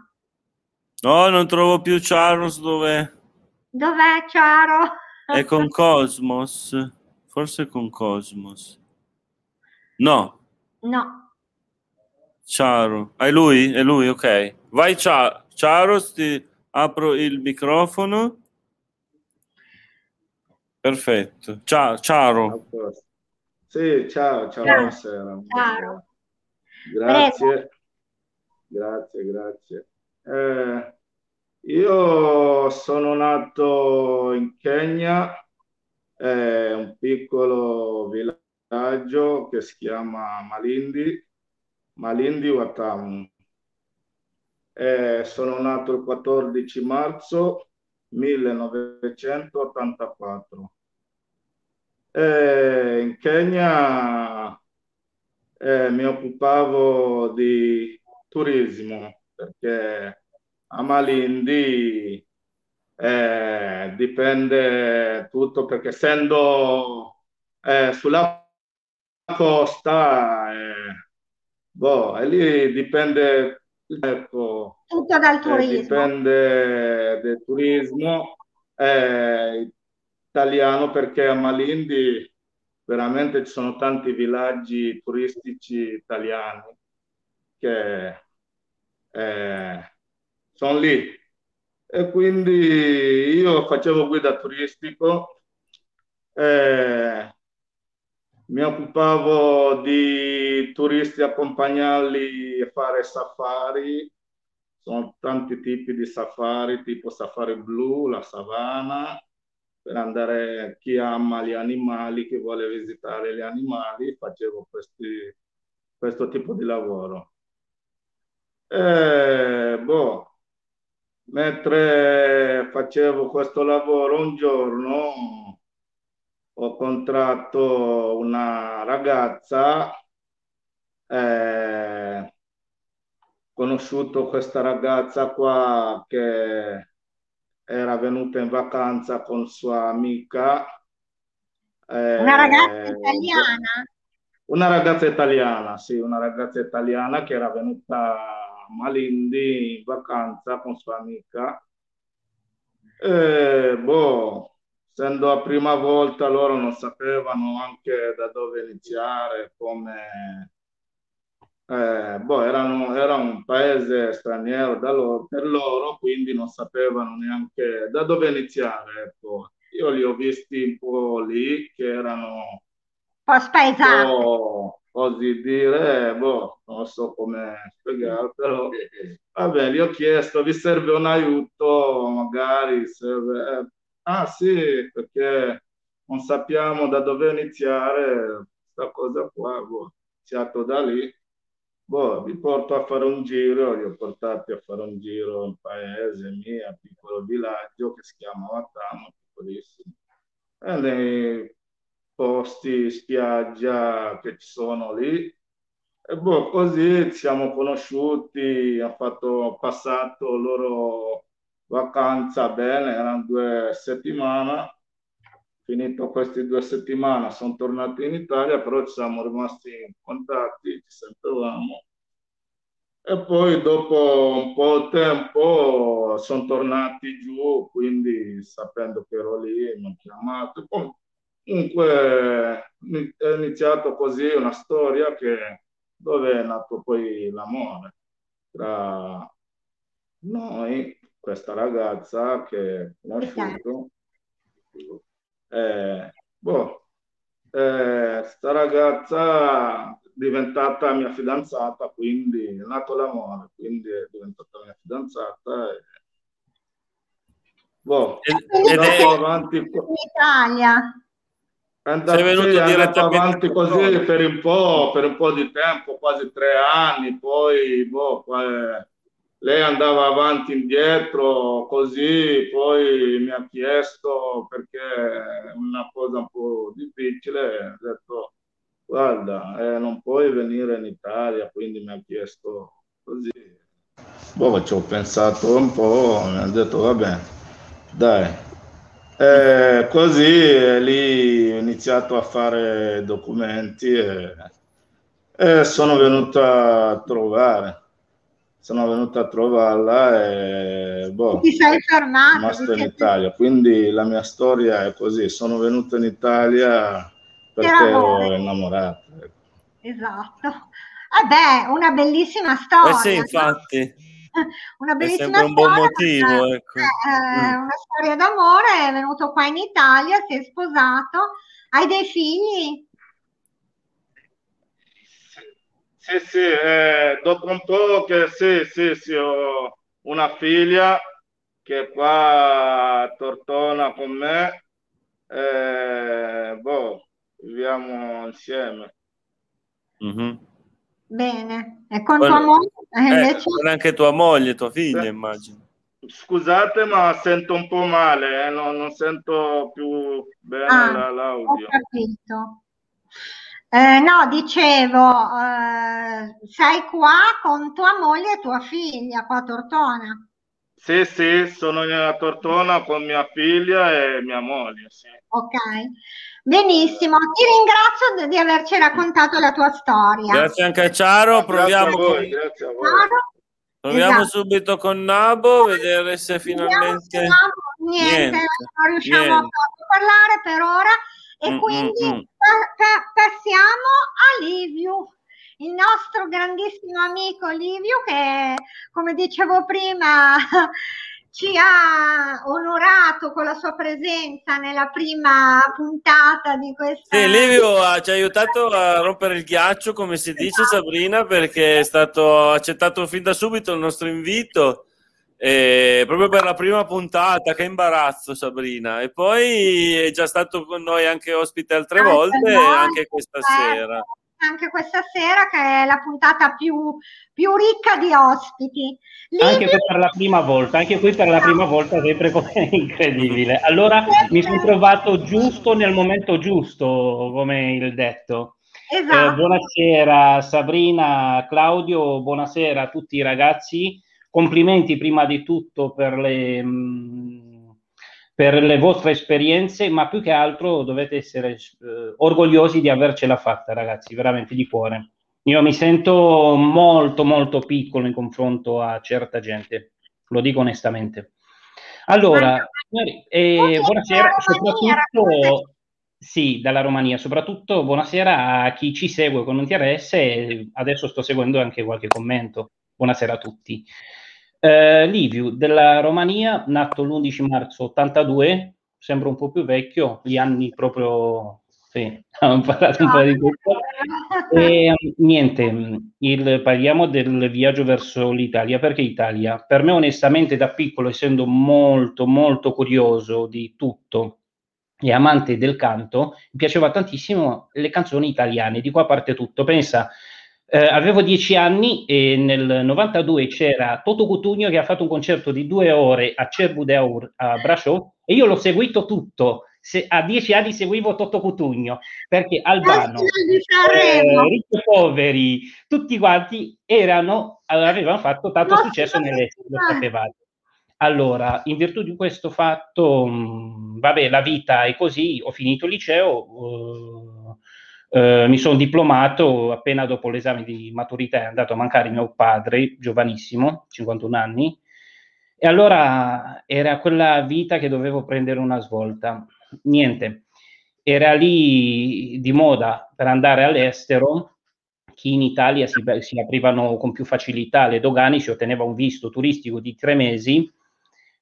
No, non trovo più Charles dove... Dov'è Ciaro? È con Cosmos. Forse con Cosmos. No, No. Ciaro. È lui? È lui, ok. Vai Ciaro. Ciaro, ti apro il microfono. Perfetto. Ciao, Ciao. Sì, ciao, ciao, Ciao. buonasera. Ciao. Grazie, grazie, grazie. Eh, io sono nato in Kenya, è un piccolo villaggio che si chiama Malindi, Malindi Watamu. Eh, sono nato il 14 marzo 1984. Eh, in Kenya eh, mi occupavo di turismo perché a Malindi eh, dipende tutto perché essendo eh, sulla costa, eh, boh, e lì dipende, ecco, Tutto dal eh, turismo. dipende del turismo eh, italiano perché a Malindi veramente ci sono tanti villaggi turistici italiani che eh, sono lì e quindi io facevo guida turistico eh, mi occupavo di turisti accompagnarli a fare safari. Sono tanti tipi di safari, tipo safari blu, la savana, per andare chi ama gli animali, chi vuole visitare gli animali, facevo questi, questo tipo di lavoro. E, boh, mentre facevo questo lavoro un giorno ho contratto una ragazza, eh, conosciuto questa ragazza qua che era venuta in vacanza con sua amica. Eh, una ragazza italiana? Una ragazza italiana, sì, una ragazza italiana che era venuta a Malindi in vacanza con sua amica. E, boh, essendo la prima volta loro non sapevano anche da dove iniziare, come... Eh, boh, erano, era un paese straniero loro, per loro, quindi non sapevano neanche da dove iniziare. Ecco. Io li ho visti un po' lì, che erano un po' spaesati. così dire, boh, non so come spiegare, però vabbè, gli ho chiesto, vi serve un aiuto, magari serve... Eh, Ah sì, perché non sappiamo da dove iniziare questa cosa qua, boh, iniziato da lì, boh, vi porto a fare un giro, li ho portati a fare un giro in paese mio, piccolo villaggio che si chiama Vatamo, piccolissimo, e nei posti, spiaggia che ci sono lì, e boh, così siamo conosciuti, ha fatto passato loro vacanza bene, erano due settimane. Finito queste due settimane sono tornato in Italia, però ci siamo rimasti in contatti, ci sentivamo. E poi dopo un po' di tempo sono tornati giù, quindi sapendo che ero lì mi hanno chiamato. Comunque è iniziato così una storia che, dove è nato poi l'amore tra noi questa ragazza che ho conosciuto. Eh, boh, eh, sta ragazza è diventata mia fidanzata, quindi è nato l'amore, quindi è diventata mia fidanzata. E... Boh, ed è avanti in Italia. È andato, sì, è andato avanti così per un po', per un po' di tempo, quasi tre anni, poi boh, poi lei andava avanti e indietro così, poi mi ha chiesto perché è una cosa un po' difficile, ha detto guarda, eh, non puoi venire in Italia, quindi mi ha chiesto così. Boh, ci ho pensato un po', mi ha detto vabbè, dai. Eh, così lì ho iniziato a fare documenti e, e sono venuto a trovare sono venuto a trovarla e boh, ti sei fermato rimasto in Italia. Quindi la mia storia è così, sono venuto in Italia perché ero innamorato. Ecco. Esatto. Eh beh, una bellissima storia. Eh sì, infatti. Una bellissima è sempre un buon motivo. Ecco. Eh, mm. Una storia d'amore, è venuto qua in Italia, si è sposato, hai dei figli? Sì, sì, eh, dopo un po' che sì, sì, sì, ho una figlia che è qua a Tortona con me, eh, boh, viviamo insieme. Mm-hmm. Bene, e con Quello, tua moglie? Eh, invece... Con anche tua moglie, tua figlia, sì. immagino. Scusate, ma sento un po' male, eh? non, non, sento più bene ah, l'audio. Ho capito. Eh, no, dicevo, eh, sei qua con tua moglie e tua figlia qua a Tortona. Sì, sì, sono a Tortona con mia figlia e mia moglie. Sì. Ok, benissimo. Ti ringrazio di averci raccontato la tua storia. Grazie anche a Ciaro. Proviamo, grazie a voi, grazie a voi. Proviamo esatto. subito con Nabo, vedere se finalmente... Niente, niente, non riusciamo niente. a parlare per ora e mm, quindi mm, mm. Pa- passiamo a Liviu, il nostro grandissimo amico Liviu che, come dicevo prima, ci ha onorato con la sua presenza nella prima puntata di questa. Sì, Livio ci ha aiutato a rompere il ghiaccio, come si dice esatto. Sabrina, perché è stato accettato fin da subito il nostro invito. Eh, proprio per la prima puntata, che imbarazzo Sabrina. E poi è già stato con noi anche ospite altre anche volte, noi, anche questa certo. sera anche questa sera che è la puntata più, più ricca di ospiti. Livio... Anche qui per la prima volta, anche qui per la prima volta sempre come incredibile. Allora mi sono trovato giusto nel momento giusto, come il detto. Esatto. Eh, buonasera Sabrina, Claudio, buonasera a tutti i ragazzi. Complimenti prima di tutto per le... Mm, per le vostre esperienze, ma più che altro dovete essere eh, orgogliosi di avercela fatta, ragazzi, veramente di cuore. Io mi sento molto, molto piccolo in confronto a certa gente, lo dico onestamente. Allora, eh, buonasera, soprattutto, sì, dalla Romania, soprattutto buonasera a chi ci segue con interesse, adesso sto seguendo anche qualche commento. Buonasera a tutti. Eh, Liviu della Romania, nato l'11 marzo 82, sembra un po' più vecchio, gli anni proprio sì, abbiamo parlato un po' di questo. E, niente, il, parliamo del viaggio verso l'Italia. Perché Italia? Per me, onestamente, da piccolo, essendo molto, molto curioso di tutto e amante del canto, mi piaceva tantissimo le canzoni italiane. Di qua parte tutto. Pensa, eh, avevo dieci anni e nel 92 c'era Toto Cutugno che ha fatto un concerto di due ore a Cerbu de Aur a Brasciò e io l'ho seguito tutto. Se, a dieci anni seguivo Toto Cutugno perché Albano, eh, ricchi e poveri, tutti quanti erano, avevano fatto tanto no, successo nell'estero, lo sapevate. Allora, in virtù di questo fatto, mh, mm, vabbè, la vita è così, ho finito il liceo, uh, eh, mi sono diplomato appena dopo l'esame di maturità, è andato a mancare mio padre, giovanissimo, 51 anni, e allora era quella vita che dovevo prendere una svolta. Niente, era lì di moda per andare all'estero, chi in Italia si, si aprivano con più facilità le dogane, si otteneva un visto turistico di tre mesi,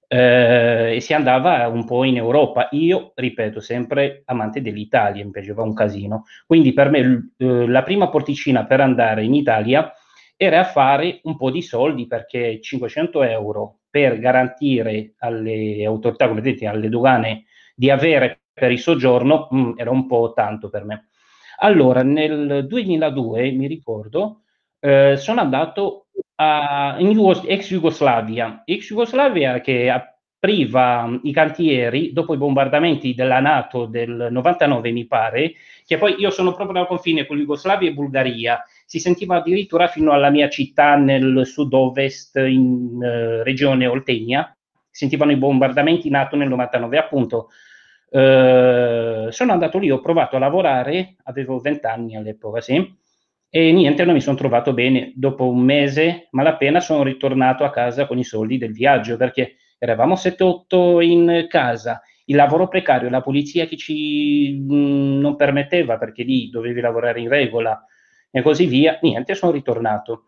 eh, e si andava un po' in Europa. Io, ripeto, sempre amante dell'Italia, mi piaceva un casino. Quindi per me eh, la prima porticina per andare in Italia era fare un po' di soldi perché 500 euro per garantire alle autorità, come vedete, alle dogane di avere per il soggiorno mh, mm, era un po' tanto per me. Allora, nel 2002, mi ricordo, eh, sono andato a, in Jugos- ex Jugoslavia, ex Jugoslavia che apriva i cantieri dopo i bombardamenti della Nato del 99, mi pare, che poi io sono proprio al confine con Jugoslavia e Bulgaria, si sentiva addirittura fino alla mia città nel sud-ovest, in uh, regione Oltenia, sentivano i bombardamenti Nato nel 99, appunto. Uh, sono andato lì, ho provato a lavorare, avevo 20 anni all'epoca, sì, e niente, non mi sono trovato bene. Dopo un mese, malapena, sono ritornato a casa con i soldi del viaggio perché eravamo 7-8 in casa. Il lavoro precario, la polizia che ci mh, mm, non permetteva perché lì dovevi lavorare in regola e così via. Niente, sono ritornato.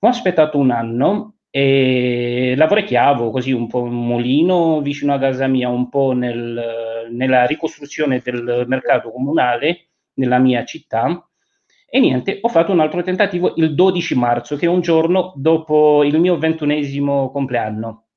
Ho aspettato un anno e lavorecchiavo così un po' un mulino vicino a casa mia, un po' nel, nella ricostruzione del mercato comunale nella mia città e niente, ho fatto un altro tentativo il 12 marzo, che è un giorno dopo il mio ventunesimo compleanno.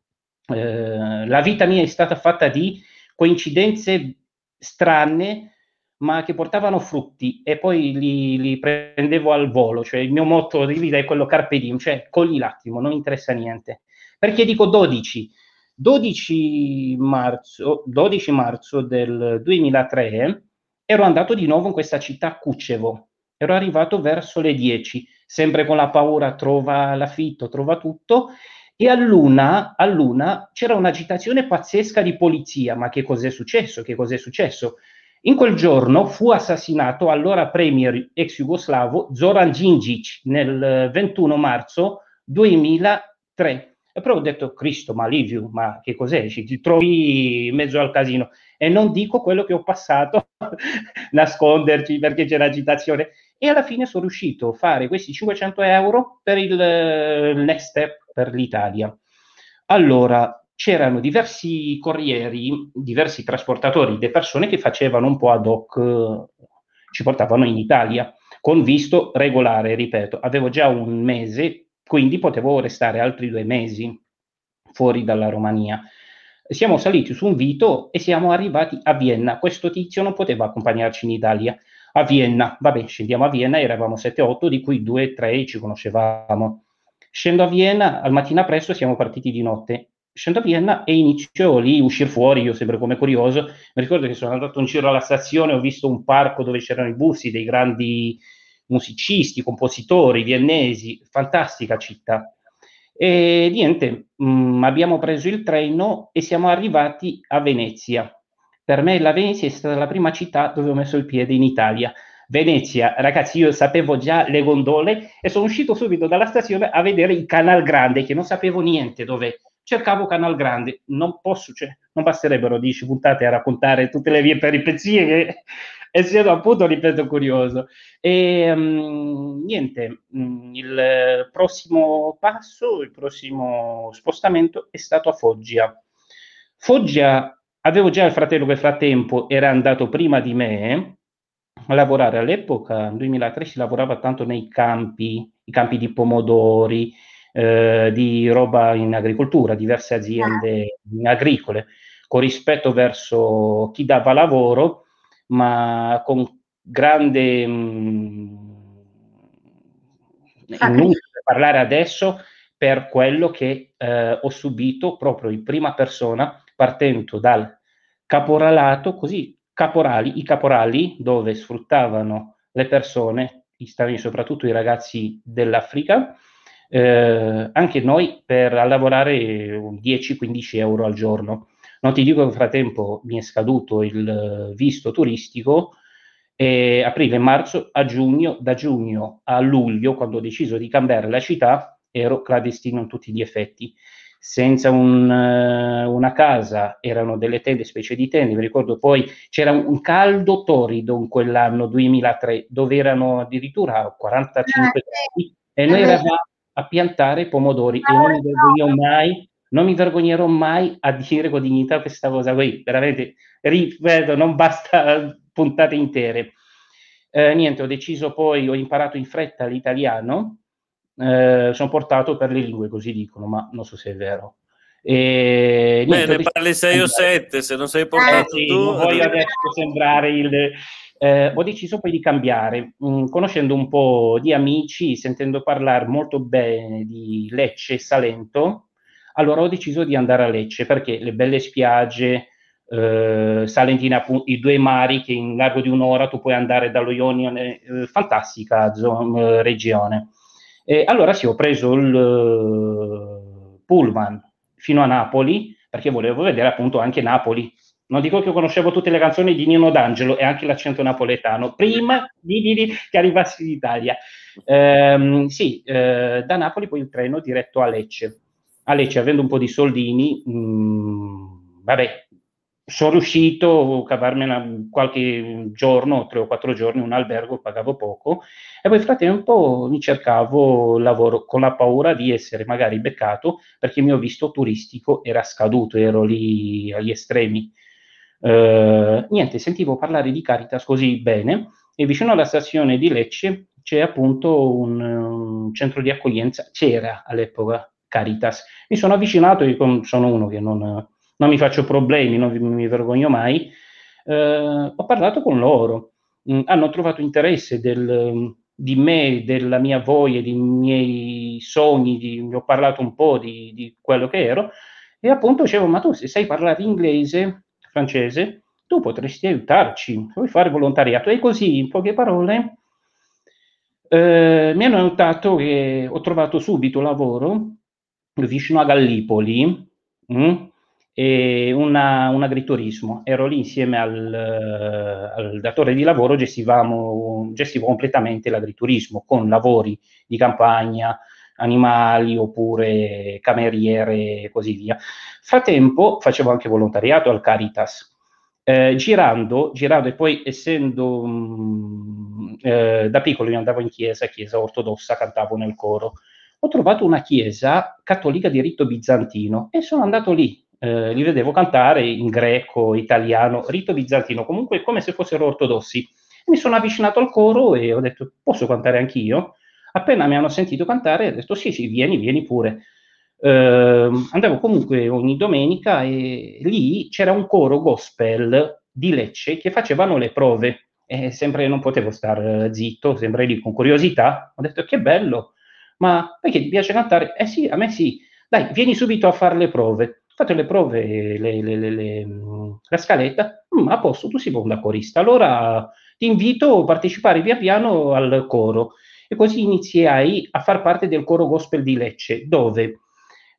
Eh, la vita mia è stata fatta di coincidenze strane, ma che portavano frutti e poi li, li, prendevo al volo. Cioè il mio motto di vita è quello carpe diem, cioè cogli l'attimo, non interessa niente. Perché dico 12? 12 marzo, 12 marzo del 2003 ero andato di nuovo in questa città Cucevo, Ero arrivato verso le 10, sempre con la paura, trova l'affitto, trova tutto, e all'una, all'una c'era un'agitazione pazzesca di polizia. Ma che cos'è successo? Che cos'è successo? In quel giorno fu assassinato allora premier ex jugoslavo Zoran Djindjic nel 21 marzo 2003. E però ho detto, Cristo, ma Liviu, ma che cos'è? Ci ti trovi in mezzo al casino. E non dico quello che ho passato, nasconderci perché c'era agitazione e alla fine sono riuscito a fare questi 500 euro per il, next step per l'Italia. Allora, c'erano diversi corrieri, diversi trasportatori di persone che facevano un po' ad hoc, ci portavano in Italia, con visto regolare, ripeto, avevo già un mese, quindi potevo restare altri due mesi fuori dalla Romania. Siamo saliti su un Vito e siamo arrivati a Vienna. Questo tizio non poteva accompagnarci in Italia. A Vienna, vabbè, scendiamo a Vienna, eravamo 7-8, di cui 2-3 ci conoscevamo. Scendo a Vienna, al mattina presto siamo partiti di notte scendo a Vienna e inizio lì a uscire fuori, io sempre come curioso, mi ricordo che sono andato in giro alla stazione, ho visto un parco dove c'erano i busti dei grandi musicisti, compositori viennesi, fantastica città. E niente, mh, mm, abbiamo preso il treno e siamo arrivati a Venezia. Per me la Venezia è stata la prima città dove ho messo il piede in Italia. Venezia, ragazzi, io sapevo già le gondole e sono uscito subito dalla stazione a vedere il Canal Grande, che non sapevo niente dove cercavo Canal Grande, non posso, cioè, non basterebbero 10 puntate a raccontare tutte le mie peripezie che essendo appunto, ripeto, curioso. E um, niente, um, il prossimo passo, il prossimo spostamento è stato a Foggia. Foggia, avevo già il fratello che frattempo era andato prima di me a lavorare. All'epoca, nel 2003 si lavorava tanto nei campi, i campi di pomodori, eh, di roba in agricoltura, diverse aziende agricole, con rispetto verso chi dava lavoro, ma con grande... Mh, mm, parlare adesso per quello che eh, ho subito proprio in prima persona partendo dal caporalato, così caporali, i caporali dove sfruttavano le persone, gli stranieri, soprattutto i ragazzi dell'Africa, eh, anche noi per lavorare 10-15 euro al giorno. Non ti dico che nel frattempo mi è scaduto il visto turistico e aprile marzo a giugno, da giugno a luglio, quando ho deciso di cambiare la città, ero clandestino in tutti gli effetti. Senza un, uh, una casa, erano delle tende, specie di tende, mi ricordo poi c'era un, caldo torrido in quell'anno 2003, dove erano addirittura 45 ah, gradi e noi eravamo a piantare pomodori e non mi vergogno mai, non mi vergognerò mai a dire con dignità questa cosa qui, veramente, ripeto, non basta puntate intere. Eh, niente, ho deciso poi, ho imparato in fretta l'italiano, eh, sono portato per le lingue, così dicono, ma non so se è vero. E, niente, Bene, parli 6 o 7, se non sei portato eh, tu... Non voglio adesso sembrare il eh, ho deciso poi di cambiare, mh, mm, conoscendo un po' di amici, sentendo parlare molto bene di Lecce e Salento, allora ho deciso di andare a Lecce perché le belle spiagge, eh, Salentina, i due mari che in largo di un'ora tu puoi andare dallo Ionione, eh, fantastica zona, eh, regione. E allora sì, ho preso il uh, pullman fino a Napoli perché volevo vedere appunto anche Napoli non dico che conoscevo tutte le canzoni di Nino D'Angelo e anche l'accento napoletano, prima di, di, di che arrivassi in Italia. Ehm, sì, eh, da Napoli poi il treno diretto a Lecce. A Lecce, avendo un po' di soldini, mh, mm, vabbè, sono riuscito a cavarmela qualche giorno, tre o quattro giorni, un albergo, pagavo poco, e poi nel frattempo mi cercavo lavoro con la paura di essere magari beccato perché il mio visto turistico era scaduto, ero lì agli estremi. Eh, niente, sentivo parlare di Caritas così bene e vicino alla stazione di Lecce c'è appunto un, un centro di accoglienza, c'era all'epoca Caritas. Mi sono avvicinato, io sono uno che non, non mi faccio problemi, non mi, mi vergogno mai, eh, ho parlato con loro, mm, hanno trovato interesse del, di me, della mia voglia, dei miei sogni, di, ho parlato un po' di, di quello che ero. E appunto dicevo, ma tu se sai parlare inglese francese, tu potresti aiutarci, vuoi fare volontariato. E così, in poche parole, eh, mi hanno notato che ho trovato subito lavoro vicino a Gallipoli mm, e una, un agriturismo. Ero lì insieme al, al datore di lavoro, gestivamo, gestivo completamente l'agriturismo con lavori di campagna, animali oppure cameriere e così via. Frattempo facevo anche volontariato al Caritas. Eh, girando, girando e poi essendo mh, mm, eh, da piccolo io andavo in chiesa, chiesa ortodossa, cantavo nel coro, ho trovato una chiesa cattolica di rito bizantino e sono andato lì eh, li vedevo cantare in greco, italiano, rito bizantino, comunque come se fossero ortodossi. Mi sono avvicinato al coro e ho detto, posso cantare anch'io? Appena mi hanno sentito cantare, ho detto, sì, sì, vieni, vieni pure. Eh, andavo comunque ogni domenica e lì c'era un coro gospel di Lecce che facevano le prove e sempre non potevo stare zitto, sempre lì con curiosità. Ho detto che bello, ma perché ti piace cantare? Eh sì, a me sì. Dai, vieni subito a fare le prove. Fate le prove, le, le, le, la scaletta, mm, a posto, tu sei buon corista. Allora ti invito a partecipare via piano al coro. E così iniziai a far parte del coro gospel di Lecce, dove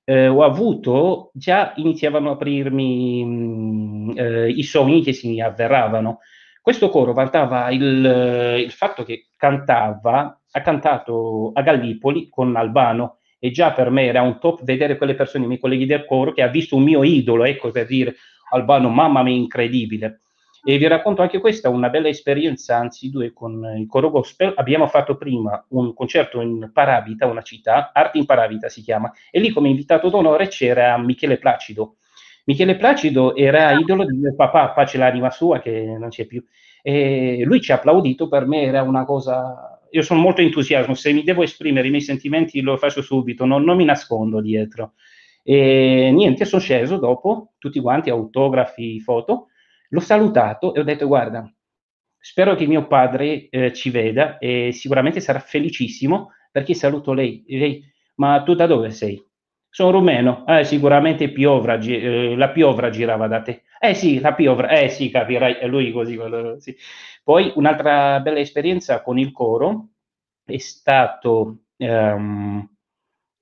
eh, ho avuto, già iniziavano a aprirmi mh, mm, eh, i sogni che si avveravano. Questo coro vantava il, il fatto che cantava, ha cantato a Gallipoli con Albano e già per me era un top vedere quelle persone, i miei colleghi del coro, che ha visto un mio idolo, ecco per dire Albano, mamma mia, incredibile. E vi racconto anche questa, una bella esperienza, anzi due, con il coro gospel. Abbiamo fatto prima un concerto in Paravita, una città, Arte in Paravita si chiama, e lì come invitato d'onore c'era Michele Placido, Michele Placido era idolo di mio papà, pace l'anima sua che non c'è più. E lui ci ha applaudito, per me era una cosa... Io sono molto entusiasmo, se mi devo esprimere i miei sentimenti lo faccio subito, non, non mi nascondo dietro. E niente, sono sceso dopo, tutti quanti, autografi, foto, l'ho salutato e ho detto guarda, spero che mio padre eh, ci veda e sicuramente sarà felicissimo perché saluto lei. lei ma tu da dove sei? Sono rumeno, eh, sicuramente Piovra, eh, la Piovra girava da te. Eh sì, la Piovra, eh sì, capirai, è lui così. Sì. Poi un'altra bella esperienza con il coro è stato, um,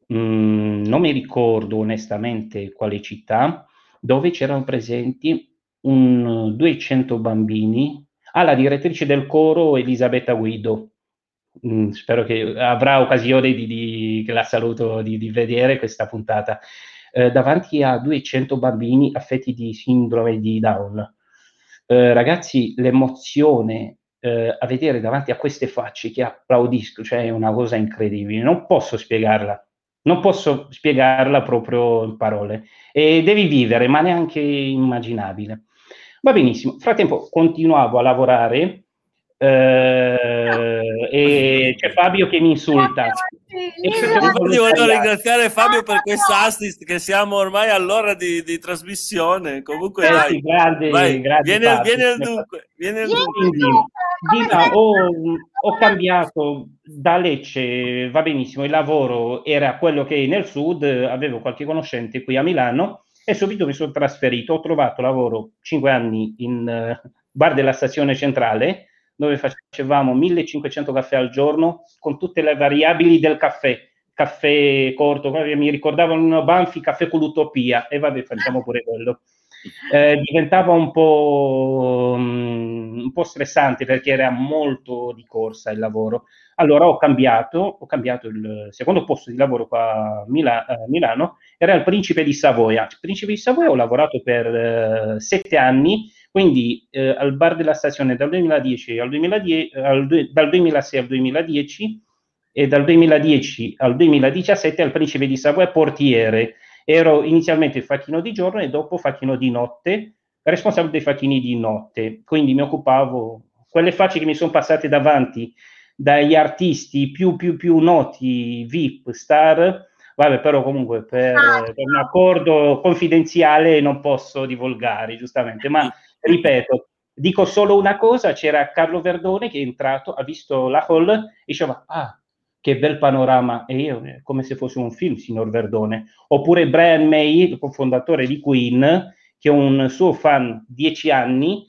non mi ricordo onestamente quale città, dove c'erano presenti un 200 bambini. Ah, la direttrice del coro Elisabetta Guido, Mm, spero che avrà occasione di, di che la saluto di, di vedere questa puntata eh, davanti a 200 bambini affetti di sindrome di Down. Eh, ragazzi, l'emozione eh, a vedere davanti a queste facce che applaudiscono, cioè è una cosa incredibile, non posso spiegarla, non posso spiegarla proprio in parole. E devi vivere, ma neanche immaginabile. Va benissimo, frattempo continuavo a lavorare eh, e c'è Fabio che mi insulta. Infatti voglio ringraziare Fabio per questo assist che siamo ormai all'ora di, di trasmissione. Comunque eh, dai, sì, grande, vai, grande viene, Fabio. viene al dunque. Viene al dunque. Dina, ho, ho, cambiato da Lecce, va benissimo, il lavoro era quello che nel sud, avevo qualche conoscente qui a Milano e subito mi sono trasferito, ho trovato lavoro 5 anni in uh, bar della stazione centrale dove facevamo 1500 caffè al giorno con tutte le variabili del caffè, caffè corto, mi ricordavano Banfi, caffè con l'utopia, e vabbè, facciamo pure quello. Eh, diventava un po', um, un po' stressante perché era molto di corsa il lavoro. Allora ho cambiato, ho cambiato il secondo posto di lavoro qua a Mila- Milano, era il Principe di Savoia. Il Principe di Savoia ho lavorato per uh, sette anni quindi eh, al bar della stazione dal 2010 al 2010, al, dal 2006 al 2010 e dal 2010 al 2017 al Principe di Savoia portiere. Ero inizialmente facchino di giorno e dopo facchino di notte, responsabile dei facchini di notte. Quindi mi occupavo, quelle facce che mi sono passate davanti dagli artisti più, più, più noti, VIP, star, vabbè, però comunque per, per, un accordo confidenziale non posso divulgare, giustamente, ma ripeto, dico solo una cosa, c'era Carlo Verdone che è entrato, ha visto la hall e diceva, ah, che bel panorama, e io, eh, come se fosse un film, signor Verdone. Oppure Brian May, cofondatore di Queen, che è un suo fan dieci anni,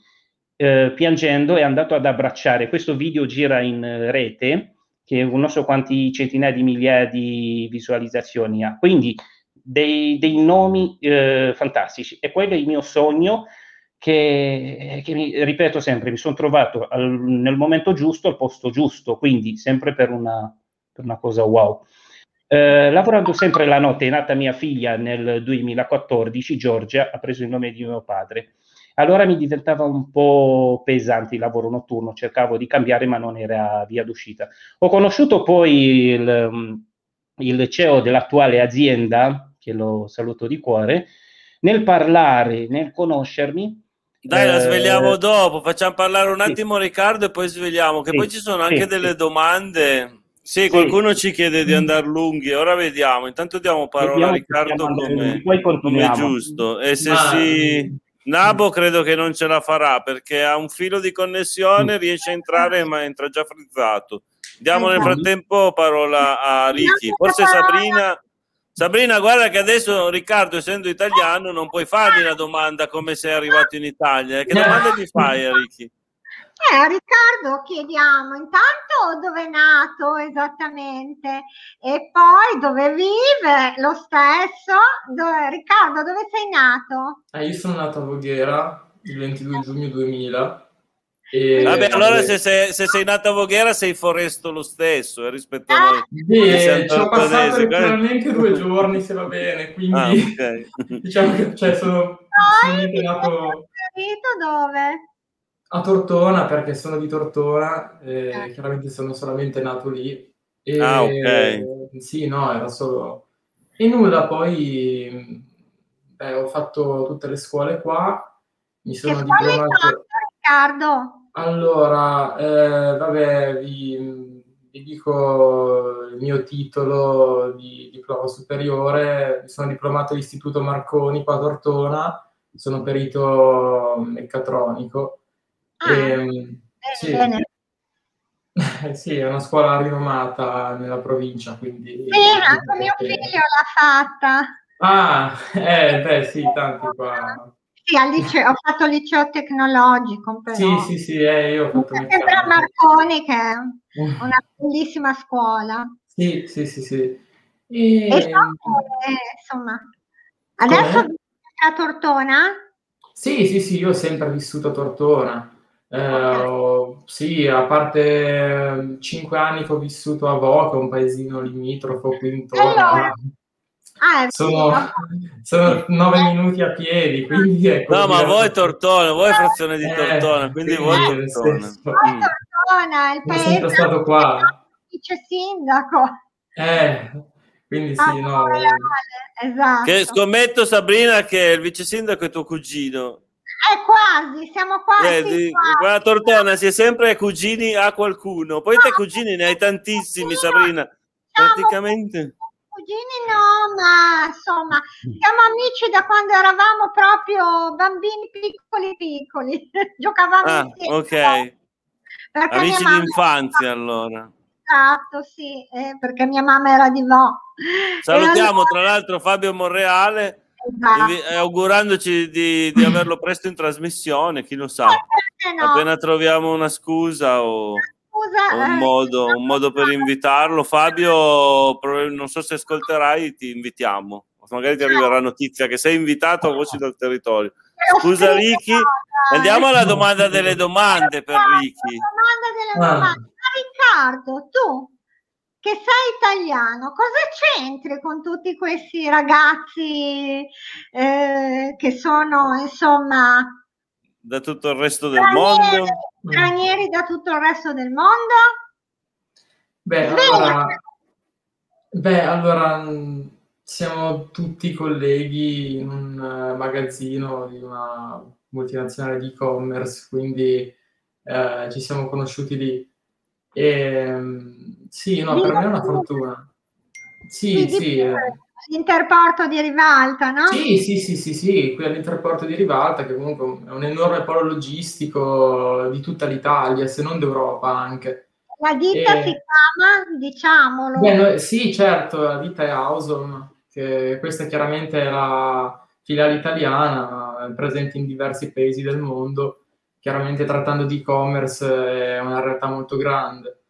eh, piangendo è andato ad abbracciare. Questo video gira in rete, che non so quanti centinaia di migliaia di visualizzazioni ha. Quindi dei, dei nomi eh, fantastici. E quello è il mio sogno che, che mi, ripeto sempre, mi sono trovato al, nel momento giusto, al posto giusto, quindi sempre per una, per una cosa wow. Eh, lavorando sempre la notte, è nata mia figlia nel 2014, Giorgia ha preso il nome di mio padre. Allora mi diventava un po' pesante il lavoro notturno, cercavo di cambiare ma non era via d'uscita. Ho conosciuto poi il, il CEO dell'attuale azienda, che lo saluto di cuore, nel parlare, nel conoscermi. Dai, la svegliamo eh, dopo, facciamo parlare un attimo sì. Riccardo e poi svegliamo, che sì, poi ci sono anche sì, delle domande. Sì, qualcuno ci chiede di andare lunghi, ora vediamo. Intanto diamo parola a Riccardo come, come è giusto. E se Ma... si... Nabo credo che non ce la farà perché ha un filo di connessione, riesce a entrare ma entra già frizzato. Diamo nel frattempo parola a Ricky. Forse Sabrina Sabrina, guarda che adesso Riccardo, essendo italiano, non puoi fargli la domanda come sei arrivato in Italia. Che domanda ti fai Ricky? Eh, a Riccardo chiediamo intanto dove è nato esattamente e poi dove vive lo stesso. Dove, Riccardo, dove sei nato? Eh, io sono nato a Voghera il 22 giugno 2000 e, Vabbè, allora se sei, se sei nato a Voghera sei foresto lo stesso eh, rispetto a noi. Sì, ci ho passato letteralmente due giorni, se va bene, quindi ah, okay. diciamo che cioè, sono, sono nato... dove? A Tortona, perché sono di Tortona, e eh. chiaramente sono solamente nato lì. E, ah, ok. Sì, no, era solo... E nulla, poi beh, ho fatto tutte le scuole qua, mi sono che diplomato... Riccardo? Allora, eh, vabbè, vi, vi, dico il mio titolo di diploma superiore. Sono diplomato all'Istituto Marconi qua a Tortona, sono perito meccatronico. Ah, e, bene, sì. bene. sì, è una scuola rinomata nella provincia, quindi... Sì, anche mio figlio l'ha fatta. Ah, eh, beh, sì, tanti qua sì, al liceo, ho fatto il liceo tecnologico. Però. Sì, sì, sì, eh, io ho fatto sempre a Marconi, che è una bellissima scuola. Sì, sì, sì, sì. E, e so, eh, insomma, adesso vivi a Tortona? Sì, sì, sì, io ho sempre vissuto a Tortona. Eh, okay. sì, a parte cinque anni che ho vissuto a Voca, un paesino limitrofo qui intorno. Allora, Ah, sono, sono, nove minuti a piedi, quindi ecco, No, ma voi Tortona, voi frazione di eh, Tortona, quindi voi Tortona. Il paese sempre stato qua. Vice sindaco. Eh, quindi sì, ah, no. Esatto. Che scommetto Sabrina che il vice sindaco è tuo cugino. È quasi, siamo quasi. Vedi, quella Tortona si è sempre cugini a qualcuno. Poi te cugini ne hai tantissimi, Sabrina. Praticamente cugini no, ma insomma, siamo amici da quando eravamo proprio bambini piccoli piccoli, giocavamo ah, insieme. Ok. Perché amici di infanzia allora. Esatto, sì, eh, perché mia mamma era di Vo. Salutiamo allora... tra l'altro Fabio Monreale. Esatto. E augurandoci di, di, averlo presto in trasmissione, chi lo sa. Eh, no. Appena troviamo una scusa o scusa. Un, eh, modo, un modo per invitarlo. Fabio, non so se ascolterai, ti invitiamo. Magari ti arriverà notizia che sei invitato a Voci del Territorio. Scusa Ricky, andiamo alla domanda delle domande per Ricky. Domanda delle domande. Ah. Riccardo, tu che sei italiano, cosa c'entri con tutti questi ragazzi eh, che sono insomma da tutto il resto del mondo? stranieri da tutto il resto del mondo? Beh, allora, beh, allora siamo tutti colleghi in un uh, magazzino di una multinazionale di e-commerce, quindi uh, ci siamo conosciuti lì. E, um, sì, no, per me è una fortuna. Sì, sì. sì eh. L'interporto di Rivalta, no? Sì, sì, sì, sì, sì, qui all'interporto di Rivalta, che comunque è un enorme polo logistico di tutta l'Italia, se non d'Europa anche. La ditta e... si chiama, diciamolo. Beh, sì, certo, la ditta è Ausom, che questa chiaramente è la filiale italiana, presente in diversi paesi del mondo, chiaramente trattando di e-commerce è una realtà molto grande.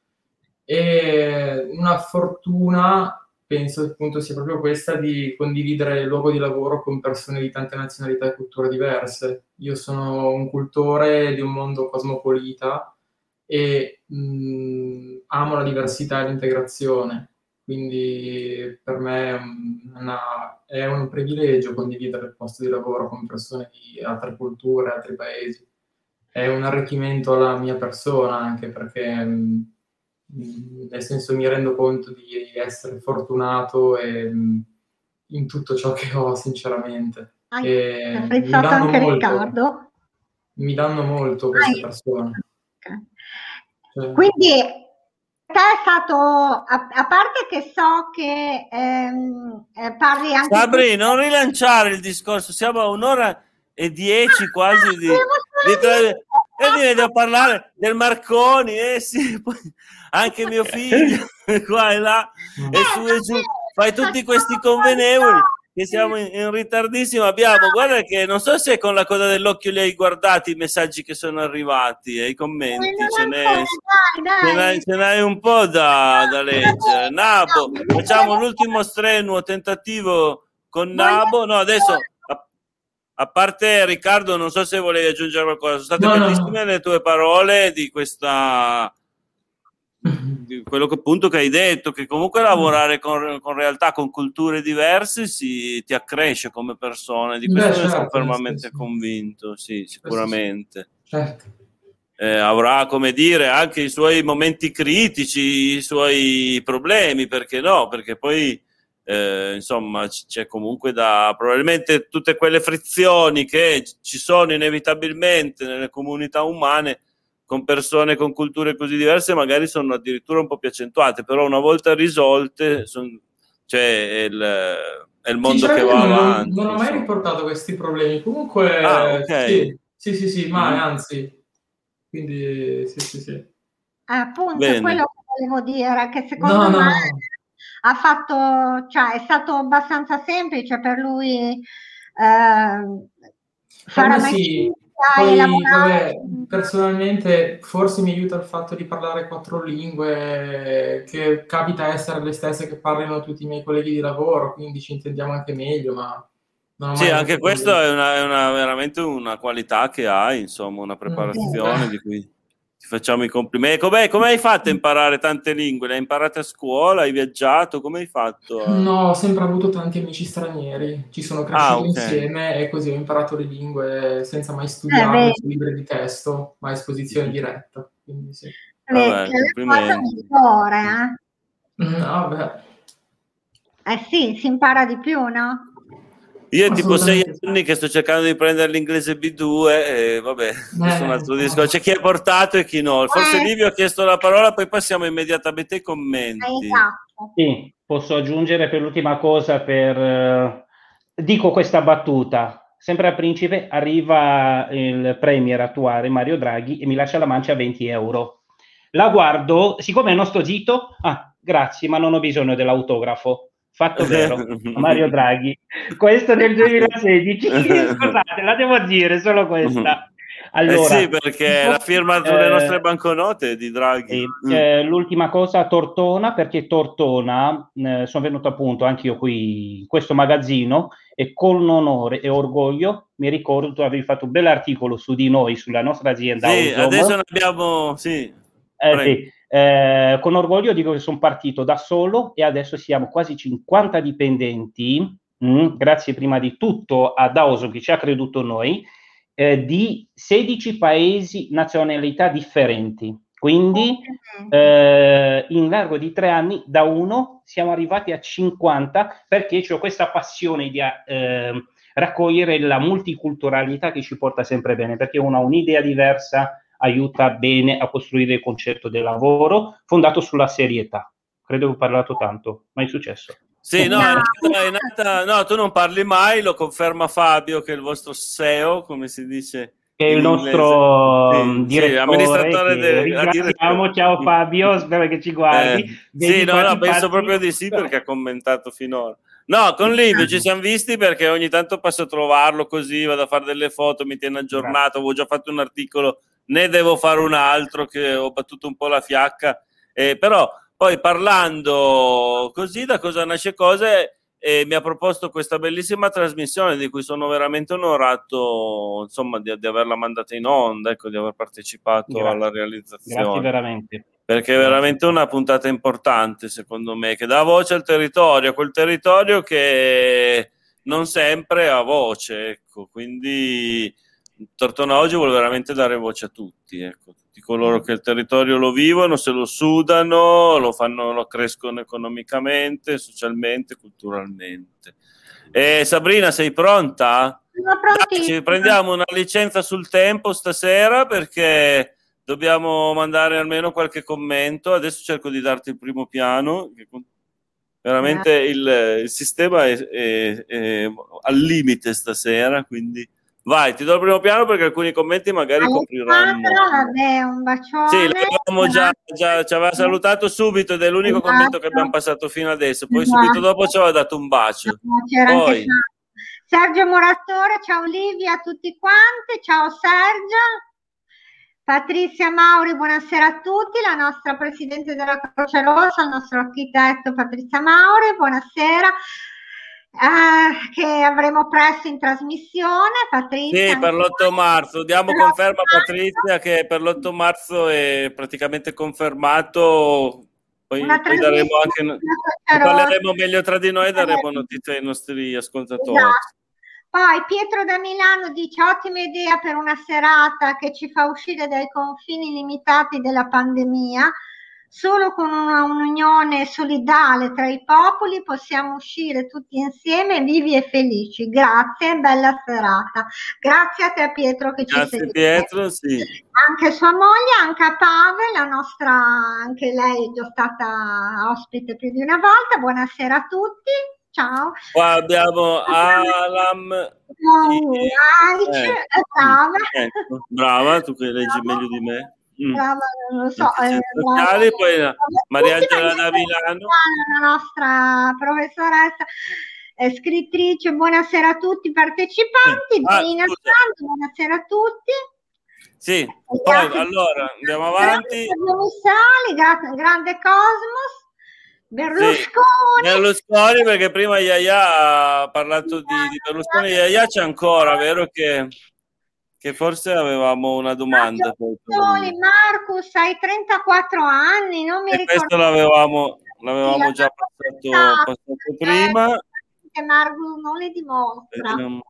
E una fortuna penso appunto sia proprio questa di condividere il luogo di lavoro con persone di tante nazionalità e culture diverse. Io sono un cultore di un mondo cosmopolita e mh, amo la diversità e l'integrazione, quindi per me una, è un privilegio condividere il posto di lavoro con persone di altre culture, altri paesi. È un arricchimento alla mia persona anche perché... Mh, nel senso mi rendo conto di essere fortunato e, in tutto ciò che ho, sinceramente. Hai apprezzato anche molto. Riccardo? Mi danno molto queste Hai. persone. Okay. Cioè. Quindi te è stato, a, a, parte che so che ehm, eh, parli anche... Sabri, non rilanciare il discorso, siamo a un'ora e dieci ah, quasi di... di tra... E mi vedi a parlare del Marconi, eh sì, poi anche mio figlio, qua e là, e su e giù, fai tutti questi convenevoli che siamo in, in, ritardissimo. Abbiamo, guarda che non so se con la coda dell'occhio li hai guardati i messaggi che sono arrivati e i commenti. Ce n'è, ce, n'hai, ce n'hai un po' da, da leggere. Nabo, facciamo l'ultimo strenuo tentativo con Nabo. No, adesso a parte Riccardo, non so se volevi aggiungere qualcosa. Sono state no, bellissime no. le tue parole di questa di quello che appunto che hai detto, che comunque lavorare con, con realtà, con culture diverse si, ti accresce come persona, di questo Beh, certo, sono fermamente sì, convinto, sì, sicuramente. Certo. Eh, avrà, come dire, anche i suoi momenti critici, i suoi problemi, perché no? Perché poi, eh, insomma, c'è comunque da, probabilmente tutte quelle frizioni che ci sono inevitabilmente nelle comunità umane, con persone con culture così diverse magari sono addirittura un po' più accentuate, però una volta risolte son, cioè, è, il, è il mondo che va non, avanti. Non ho mai riportato questi problemi, comunque ah, okay. sì, sì, sì, sì, ma mm. anzi, quindi sì, sì, sì. Appunto, Bene. quello che volevo dire, che secondo no, me no. Ha fatto, cioè è stato abbastanza semplice per lui eh, fare amicizia poi, vabbè, personalmente forse mi aiuta il fatto di parlare quattro lingue, che capita essere le stesse che parlano tutti i miei colleghi di lavoro, quindi ci intendiamo anche meglio, ma... Sì, anche questo è, una, è una, veramente una qualità che hai, insomma, una preparazione mm. di cui ti facciamo i complimenti. Com'è, come hai fatto a imparare tante lingue? Le hai imparate a scuola? Hai viaggiato? Come hai fatto? A... No, ho sempre avuto tanti amici stranieri. Ci sono cresciuto ah, okay. insieme e così ho imparato le lingue senza mai studiare eh, su libri di testo, ma a esposizione mm. diretta. Quindi sì. Vabbè, le cose migliore, eh? Mm, vabbè. Eh sì, si impara di più, no? Io è tipo sei anni che sto cercando di prendere l'inglese B2 e vabbè, eh, questo è un altro discorso. C'è chi è portato e chi no. Forse eh. Livio ha chiesto la parola, poi passiamo immediatamente ai commenti. Esatto. Sì, posso aggiungere per l'ultima cosa, per... Uh, dico questa battuta. Sempre a Principe arriva il premier attuale Mario Draghi e mi lascia la mancia a 20 euro. La guardo, siccome non sto zitto, ah, grazie, ma non ho bisogno dell'autografo fatto vero, Mario Draghi. Questo nel 2016, scusate, la devo dire, solo questa. Allora, eh sì, perché la firma sulle eh, nostre banconote di Draghi. Mm. Eh, l'ultima cosa, Tortona, perché Tortona, eh, sono venuto appunto anche io qui in questo magazzino e con onore e orgoglio mi ricordo tu avevi fatto un bell'articolo su di noi, sulla nostra azienda. Sì, Ozom. adesso ne abbiamo, sì. Eh, sì. Eh, con orgoglio dico che sono partito da solo e adesso siamo quasi 50 dipendenti, mh, mm, grazie prima di tutto a Daoso che ci ha creduto noi, eh, di 16 paesi, nazionalità differenti. Quindi eh, in largo di tre anni da uno siamo arrivati a 50 perché ho questa passione di eh, raccogliere la multiculturalità che ci porta sempre bene, perché uno ha un'idea diversa, aiuta bene a costruire il concetto del lavoro fondato sulla serietà. Credo che ho parlato tanto, ma è successo. Sì, no, è nata, è nata, no, tu non parli mai, lo conferma Fabio, che è il vostro SEO, come si dice. Che è il nostro sì, mm, direttore. Sì, amministratore del, ciao Fabio, spero che ci guardi. Eh, sì, no, no, penso proprio di sì perché ha commentato finora. No, con Livio ci siamo visti perché ogni tanto passo a trovarlo così, vado a fare delle foto, mi tiene aggiornato, avevo già fatto un articolo ne devo fare un altro che ho battuto un po' la fiacca, eh, però poi parlando così da cosa nasce cose eh, mi ha proposto questa bellissima trasmissione di cui sono veramente onorato insomma di, di averla mandata in onda, ecco, di aver partecipato Grazie. alla realizzazione. Grazie veramente. Perché è veramente una puntata importante secondo me, che dà voce al territorio, quel territorio che non sempre ha voce, ecco, quindi Tortona oggi vuole veramente dare voce a tutti, ecco, tutti coloro che il territorio lo vivono, se lo sudano, lo fanno, lo crescono economicamente, socialmente, culturalmente. Eh, Sabrina, sei pronta? Dai, ci prendiamo una licenza sul tempo stasera perché dobbiamo mandare almeno qualche commento. Adesso cerco di darti il primo piano. Veramente il, il sistema è, è, è, al limite stasera, quindi vai, ti do il primo piano perché alcuni commenti magari copriranno. Vabbè, un bacione. Sì, l'avevamo già, già, ci aveva salutato subito ed è l'unico esatto. commento che abbiamo passato fino adesso. Poi esatto. subito dopo ci aveva dato un bacio. Poi, Sergio Murattore, ciao Livia a tutti quanti, ciao Sergio. Patrizia Mauri, buonasera a tutti, la nostra Presidente della Croce Rossa, il nostro architetto Patrizia Mauri, buonasera. Eh, che avremo presto in trasmissione. Patrizia. Sì, per l'8 marzo. Diamo conferma a Patrizia che per l'8 marzo è praticamente confermato. Poi, poi daremo anche, parleremo meglio tra di noi e daremo notizie ai nostri ascoltatori. Esatto. Poi Pietro da Milano dice ottima idea per una serata che ci fa uscire dai confini limitati della pandemia. Solo con una unione solidale tra i popoli possiamo uscire tutti insieme vivi e felici. Grazie, bella serata. Grazie a te Pietro che Grazie ci sei. Pietro, sì. Anche sua moglie, anche a Pave, la nostra, anche lei è già stata ospite più di una volta. Buonasera a tutti. Ciao. Qua abbiamo Alam. Eh, eh. Ecco, brava, tu che leggi meglio di me. Mm. Brava, non lo so. Eh, sociali, poi Maria Angela da Milano. La nostra professoressa eh, scrittrice, buonasera a tutti i partecipanti. Ah, Sando, buonasera a tutti. Sì, poi allora andiamo avanti. Sali, grande Cosmos. Berlusconi. Sì, Berlusconi perché prima Yaya ha parlato di, di Berlusconi, Yaya c'è ancora, vero che, che forse avevamo una domanda. Marcus, hai 34 anni, non mi e ricordo. Questo l'avevamo, l'avevamo sì, già passato, passato prima. Che Marcus non le dimostra. Vediamo,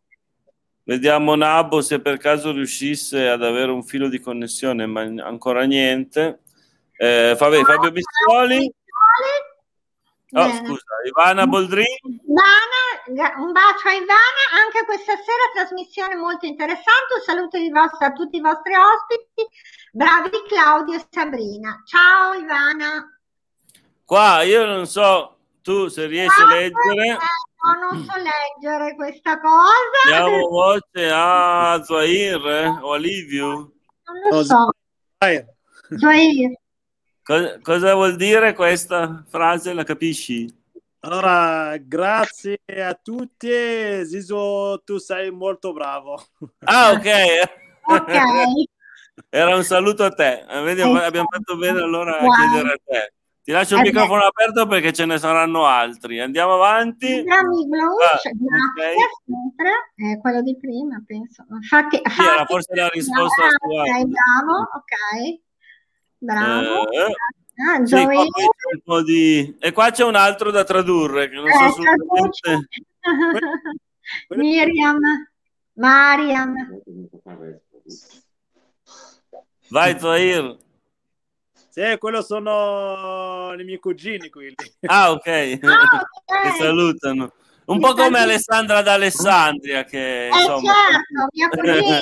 vediamo Nabo se per caso riuscisse ad avere un filo di connessione, ma ancora niente. Eh, Fabio, Fabio Bistroli. Oh, scusa, Ivana Boldrin. Ivana, un bacio a Ivana, anche questa sera trasmissione molto interessante, un saluto vostri, a tutti i vostri ospiti, bravi Claudio e Sabrina. Ciao Ivana. Qua io non so tu se riesci ah, a leggere. Eh, no, non so leggere questa cosa. Diamo voce a Zoair eh, o a Liviu. Non lo so. Zoair. Cosa, cosa vuol dire questa frase? La capisci? Allora, grazie a tutti. Ziso, tu sei molto bravo. Ah, ok. okay. Era un saluto a te. Vedi, abbiamo fatto bene allora a wow. chiedere a te. Ti lascio il microfono aperto perché ce ne saranno altri. Andiamo avanti. Ah, okay. sempre. Eh, quello di prima, penso. Infatti, sì, era forse la risposta ah, sua. Ok, bravo, ok. Bravo. Eh, ah, sì, un po' di... E qua c'è un altro da tradurre che non eh, so assolutamente... Miriam, Mariam. Vai Zahir. Sì, quello sono i miei cugini quelli. Ah, ok. Ah, okay. Ti salutano. Un Mi po' come salutano. Alessandra d'Alessandria che eh, insomma... certo, mia cugina.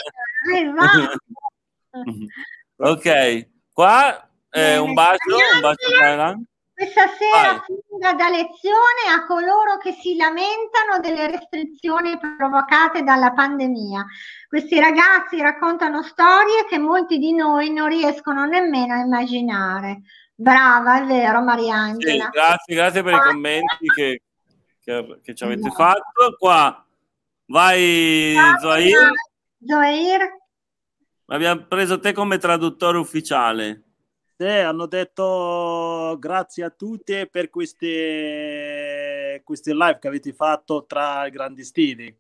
ok. Qua eh, un bacio, un bacio Thailand. Questa sera funga da lezione a coloro che si lamentano delle restrizioni provocate dalla pandemia. Questi ragazzi raccontano storie che molti di noi non riescono nemmeno a immaginare. Brava, è vero, Mariangela. Sì, grazie, grazie per i commenti che, che, che ci avete fatto. Qua vai, Zoair. Zoair. Abbiamo preso te come traduttore ufficiale. Sì, hanno detto grazie a tutti per queste, queste live che avete fatto tra i grandi stili.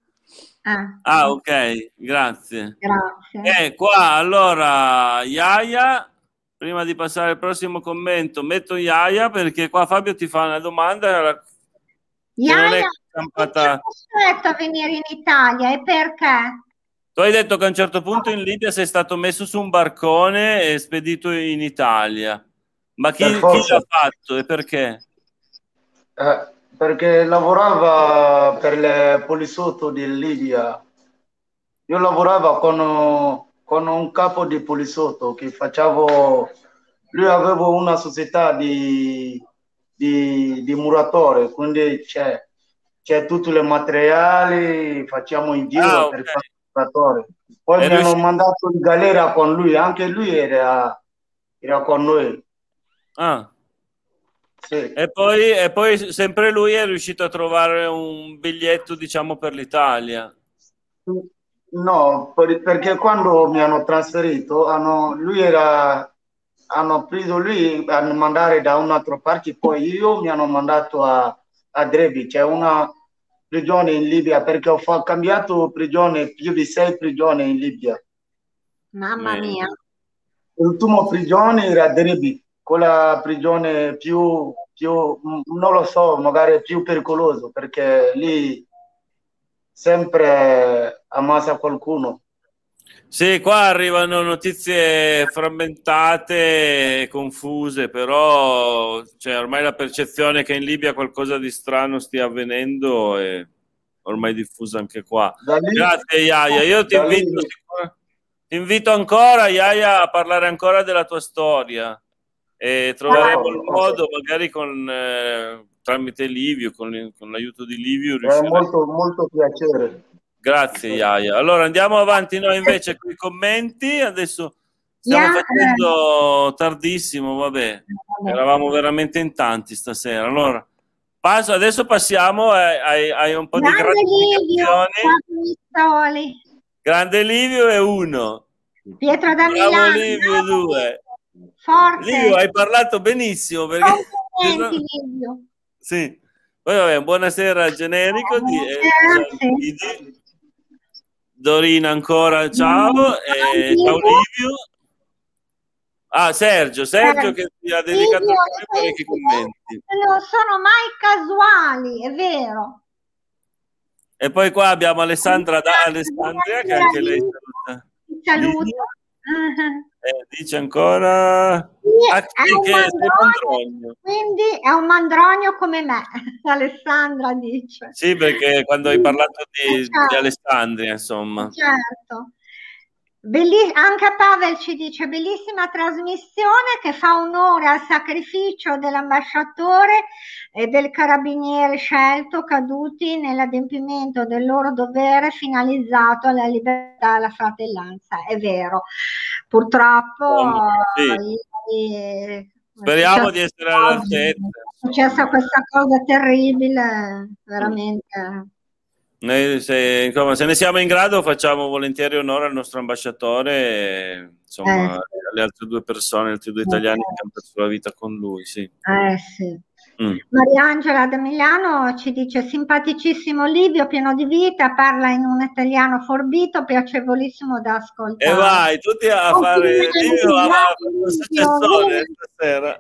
Ah, ah ok, grazie. Grazie. E qua allora, Iaia, prima di passare al prossimo commento, metto Iaia perché qua Fabio ti fa una domanda. Iaia, non è costretto a venire in Italia e perché? Tu hai detto che a un certo punto in Libia sei stato messo su un barcone e spedito in Italia. Ma chi, chi l'ha fatto e perché? Eh, perché lavorava per il poliziotto di Libia. Io lavoravo con, con un capo di poliziotto che facevo, lui aveva una società di, di, di muratore, quindi c'è, c'è tutti i materiali, facciamo in giro Ah, per ok. fare il muratore. Poi mi hanno mandato in galera con lui, anche lui era, era con noi. Ah. Sì. E poi, e poi sempre lui è riuscito a trovare un biglietto, diciamo, per l'Italia. No, per- perché quando mi hanno trasferito, hanno, lui era, hanno preso lui a mandare da un altro parte, poi io mi hanno mandato a, a Drebi, c'è una prigione in Libia, perché ho fa- cambiato prigione, più di sei prigioni in Libia. Mamma mia. L'ultimo prigione era Drebi, quella prigione più, più, mm, non lo so, magari più pericoloso, perché lì sempre ammazza qualcuno. Sì, qua arrivano notizie frammentate e confuse, però cioè, ormai la percezione che in Libia qualcosa di strano stia avvenendo è ormai diffusa anche qua. Lì- Grazie Iaia, io ti invito, ti invito ancora Iaia a parlare ancora della tua storia e troveremo il modo magari con, eh, tramite Livio, con, con l'aiuto di Livio, È molto, molto piacere. Grazie Iaia. Allora andiamo avanti noi invece con i commenti. Adesso stiamo Ia- facendo tardissimo, vabbè. Eravamo veramente in tanti stasera. Allora, passo, adesso passiamo ai, ai- ai un po' di Grande Livio, gratificazioni. Quattro Pistoli. Grande Livio è uno. Pietro da Bravo Milano. Livio due. Forte. Livio, hai parlato benissimo perché... Complimenti, Livio. Sì. Poi vabbè, buonasera generico di eh. Dorina ancora, ciao. E Livio. ciao Livio. Ah, Sergio, Sergio che ti ha dedicato anche parecchi questi commenti. Non sono mai casuali, è vero. E poi qua abbiamo Alessandra da Alessandria che anche lei saluta. Saluto. Eh, dice ancora Sì, ah, è sì, un che sei mandronio, quindi è un mandronio come me, Alessandra dice. Sì, perché quando hai parlato di, Certo. di Alessandria, insomma. Certo. Belli- anche Pavel ci dice bellissima trasmissione che fa onore al sacrificio dell'ambasciatore e del carabiniere scelto caduti nell'adempimento del loro dovere finalizzato alla libertà e alla fratellanza. È vero, purtroppo sì. ieri- Speriamo è di essere all'altezza. È successa questa cosa terribile, veramente. Noi se, insomma, se ne siamo in grado facciamo volentieri onore al nostro ambasciatore e insomma, Eh. alle altre due persone, altri due italiani che hanno perso la vita con lui. Sì. Eh sì. Mm. Mariangela da Milano ci dice simpaticissimo Livio, pieno di vita, parla in un italiano forbito, piacevolissimo da ascoltare. E vai, tutti a fare video a un successone stasera.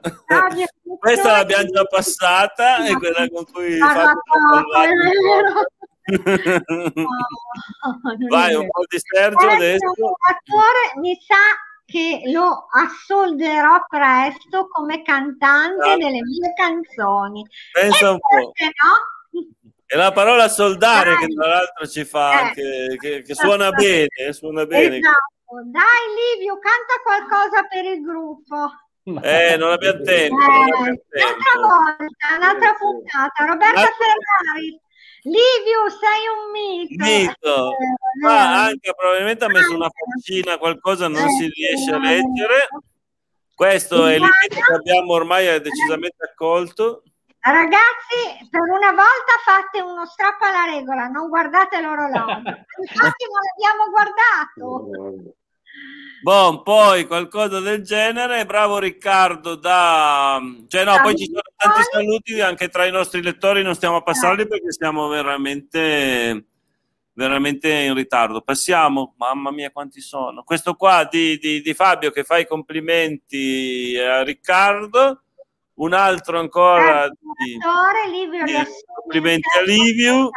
Questa l'abbiamo già passata e quella con cui Parla poco, è vero. Vai, un po' di Sergio adesso. Attore, mi sa che lo assolderò presto come cantante Ah. delle mie canzoni. Pensa E un po'. no? E la parola soldare Dai. che tra l'altro ci fa Eh. anche, che, che suona bene, suona bene. Esatto. Dai Livio, canta qualcosa per il gruppo. Eh, non abbiamo tempo, non Eh, abbiamo un'altra tempo. volta, un'altra puntata. Roberta Un'altra- Ferrari, Livio, sei un mito. Mito. Eh, Ma anche probabilmente ha messo una faccina, qualcosa non Eh, si riesce a leggere. Questo è l'invito che abbiamo ormai decisamente accolto. Ragazzi, per una volta fate uno strappo alla regola, non guardate l'orologio. Infatti non l'abbiamo guardato. Bon, poi qualcosa del genere. Bravo Riccardo da... Cioè no, poi ci sono tanti saluti anche tra i nostri lettori, non stiamo a passarli perché siamo veramente veramente in ritardo. Passiamo, mamma mia quanti sono. Questo qua di, di- di Fabio che fa i complimenti a Riccardo, un altro ancora di, Livio di complimenti a Livio.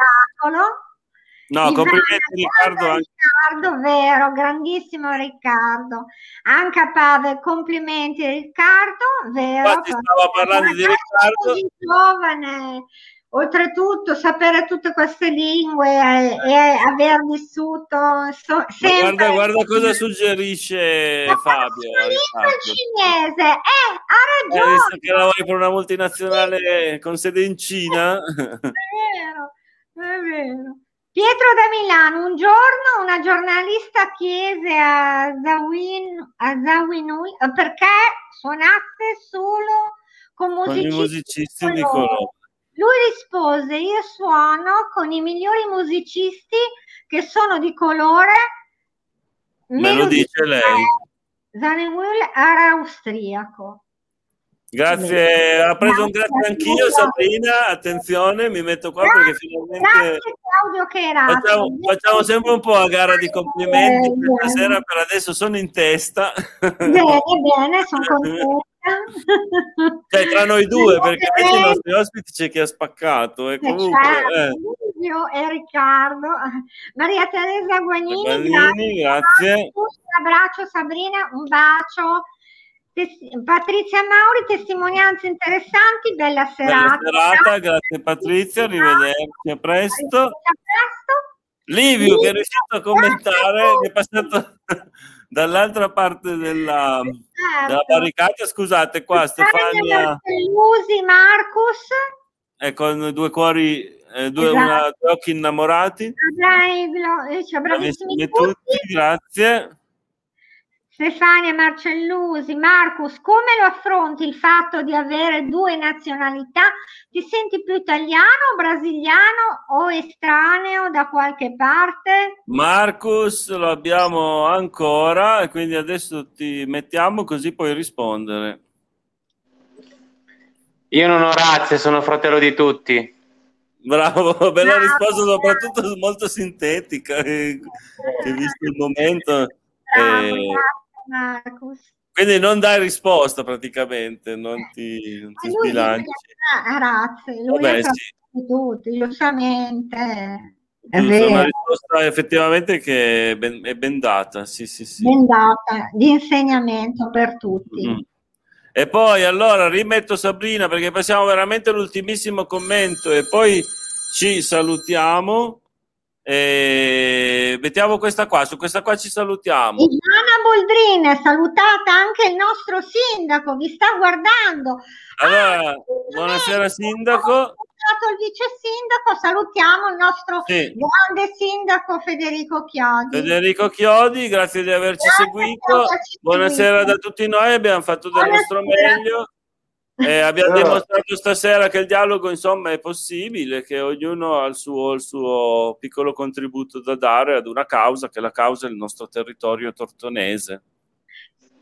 No, Di complimenti Riccardo Riccardo, vero, grandissimo Riccardo. Anche a Pavel, complimenti Riccardo, vero. Infatti stavo parlando di Riccardo. Così giovane, oltretutto sapere tutte queste lingue e, e aver vissuto so, sempre... guarda, guarda cosa suggerisce Ma Fabio. Il cinese, eh, ha ragione. Eh, che lavori per una multinazionale con sede in Cina. è vero, è vero. Pietro da Milano, un giorno una giornalista chiese a Zawin, a Zawinul perché suonasse solo con musicisti, con musicisti di colore. Lui rispose: Io suono con i migliori musicisti che sono di colore. Me lo dice lei. Zanewil era austriaco. Grazie, ha preso un grazie anch'io Sabrina, attenzione, mi metto qua grazie, perché finalmente grazie Claudio Cherati. Facciamo, facciamo, sempre un po' a gara di complimenti, eh, questa sera per adesso sono in testa. Bene, bene, sono contenta. cioè tra noi due perché invece i nostri ospiti c'è chi ha spaccato e comunque certo, eh. E Riccardo Maria Teresa Guagnini, Guagnini grazie, grazie. un abbraccio Sabrina un bacio Patrizia Mauri, testimonianze interessanti, bella serata. Bella serata, grazie Patrizia, arrivederci, a presto. A presto. Livio che è riuscito a commentare, è passato dall'altra parte della, certo. della barricata, scusate qua Stefania. Lusi, Marcus. E con due cuori, eh, due, esatto. una, due occhi innamorati. Bravissimi, bravissimi tutti, grazie. Stefania Marcellusi, Marcus, come lo affronti il fatto di avere due nazionalità? Ti senti più italiano, brasiliano o estraneo da qualche parte? Marcus lo abbiamo ancora e quindi adesso ti mettiamo così puoi rispondere. Io non ho razze, sono fratello di tutti. Bravo, bella Bravo. risposta, soprattutto molto sintetica, che, che visto il momento. Bravo, eh, Marcus. Quindi non dai risposta praticamente, non ti, non ti sbilanci. Ah, grazie, lui Vabbè, sì. tutti, giustamente. È una risposta effettivamente che è ben, è ben data, sì, sì, sì. Ben data, di insegnamento per tutti. Mm. E poi allora rimetto Sabrina perché passiamo veramente all'ultimissimo commento e poi ci salutiamo. E mettiamo questa qua, su questa qua ci salutiamo. Ivana Boldrin, salutata anche il nostro sindaco, vi sta guardando. Allora, ah, buonasera sindaco. Il vice sindaco, salutiamo il nostro sì. grande sindaco Federico Chiodi. Federico Chiodi, grazie di averci grazie seguito. Buonasera da tutti noi, abbiamo fatto del buonasera. nostro meglio. Eh, abbiamo dimostrato stasera che il dialogo insomma è possibile, che ognuno ha il suo, il suo, piccolo contributo da dare ad una causa, che la causa è il nostro territorio tortonese.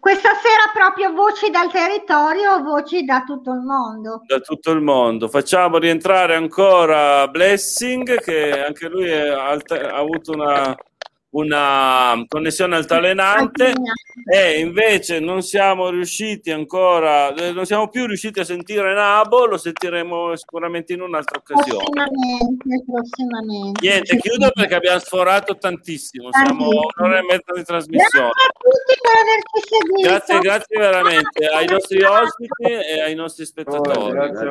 Questa sera proprio voci dal territorio, voci da tutto il mondo. Da tutto il mondo. Facciamo rientrare ancora Blessing, che anche lui ha avuto una una connessione altalenante e invece non siamo riusciti ancora, eh, non siamo più riusciti a sentire Nabo, lo sentiremo sicuramente in un'altra occasione. Prossimamente, prossimamente. Niente, chiudo perché abbiamo sforato tantissimo, siamo un'ora e mezza di trasmissione. Grazie a tutti per averci seguito. Grazie, grazie veramente ai nostri ospiti e ai nostri spettatori. Oh, grazie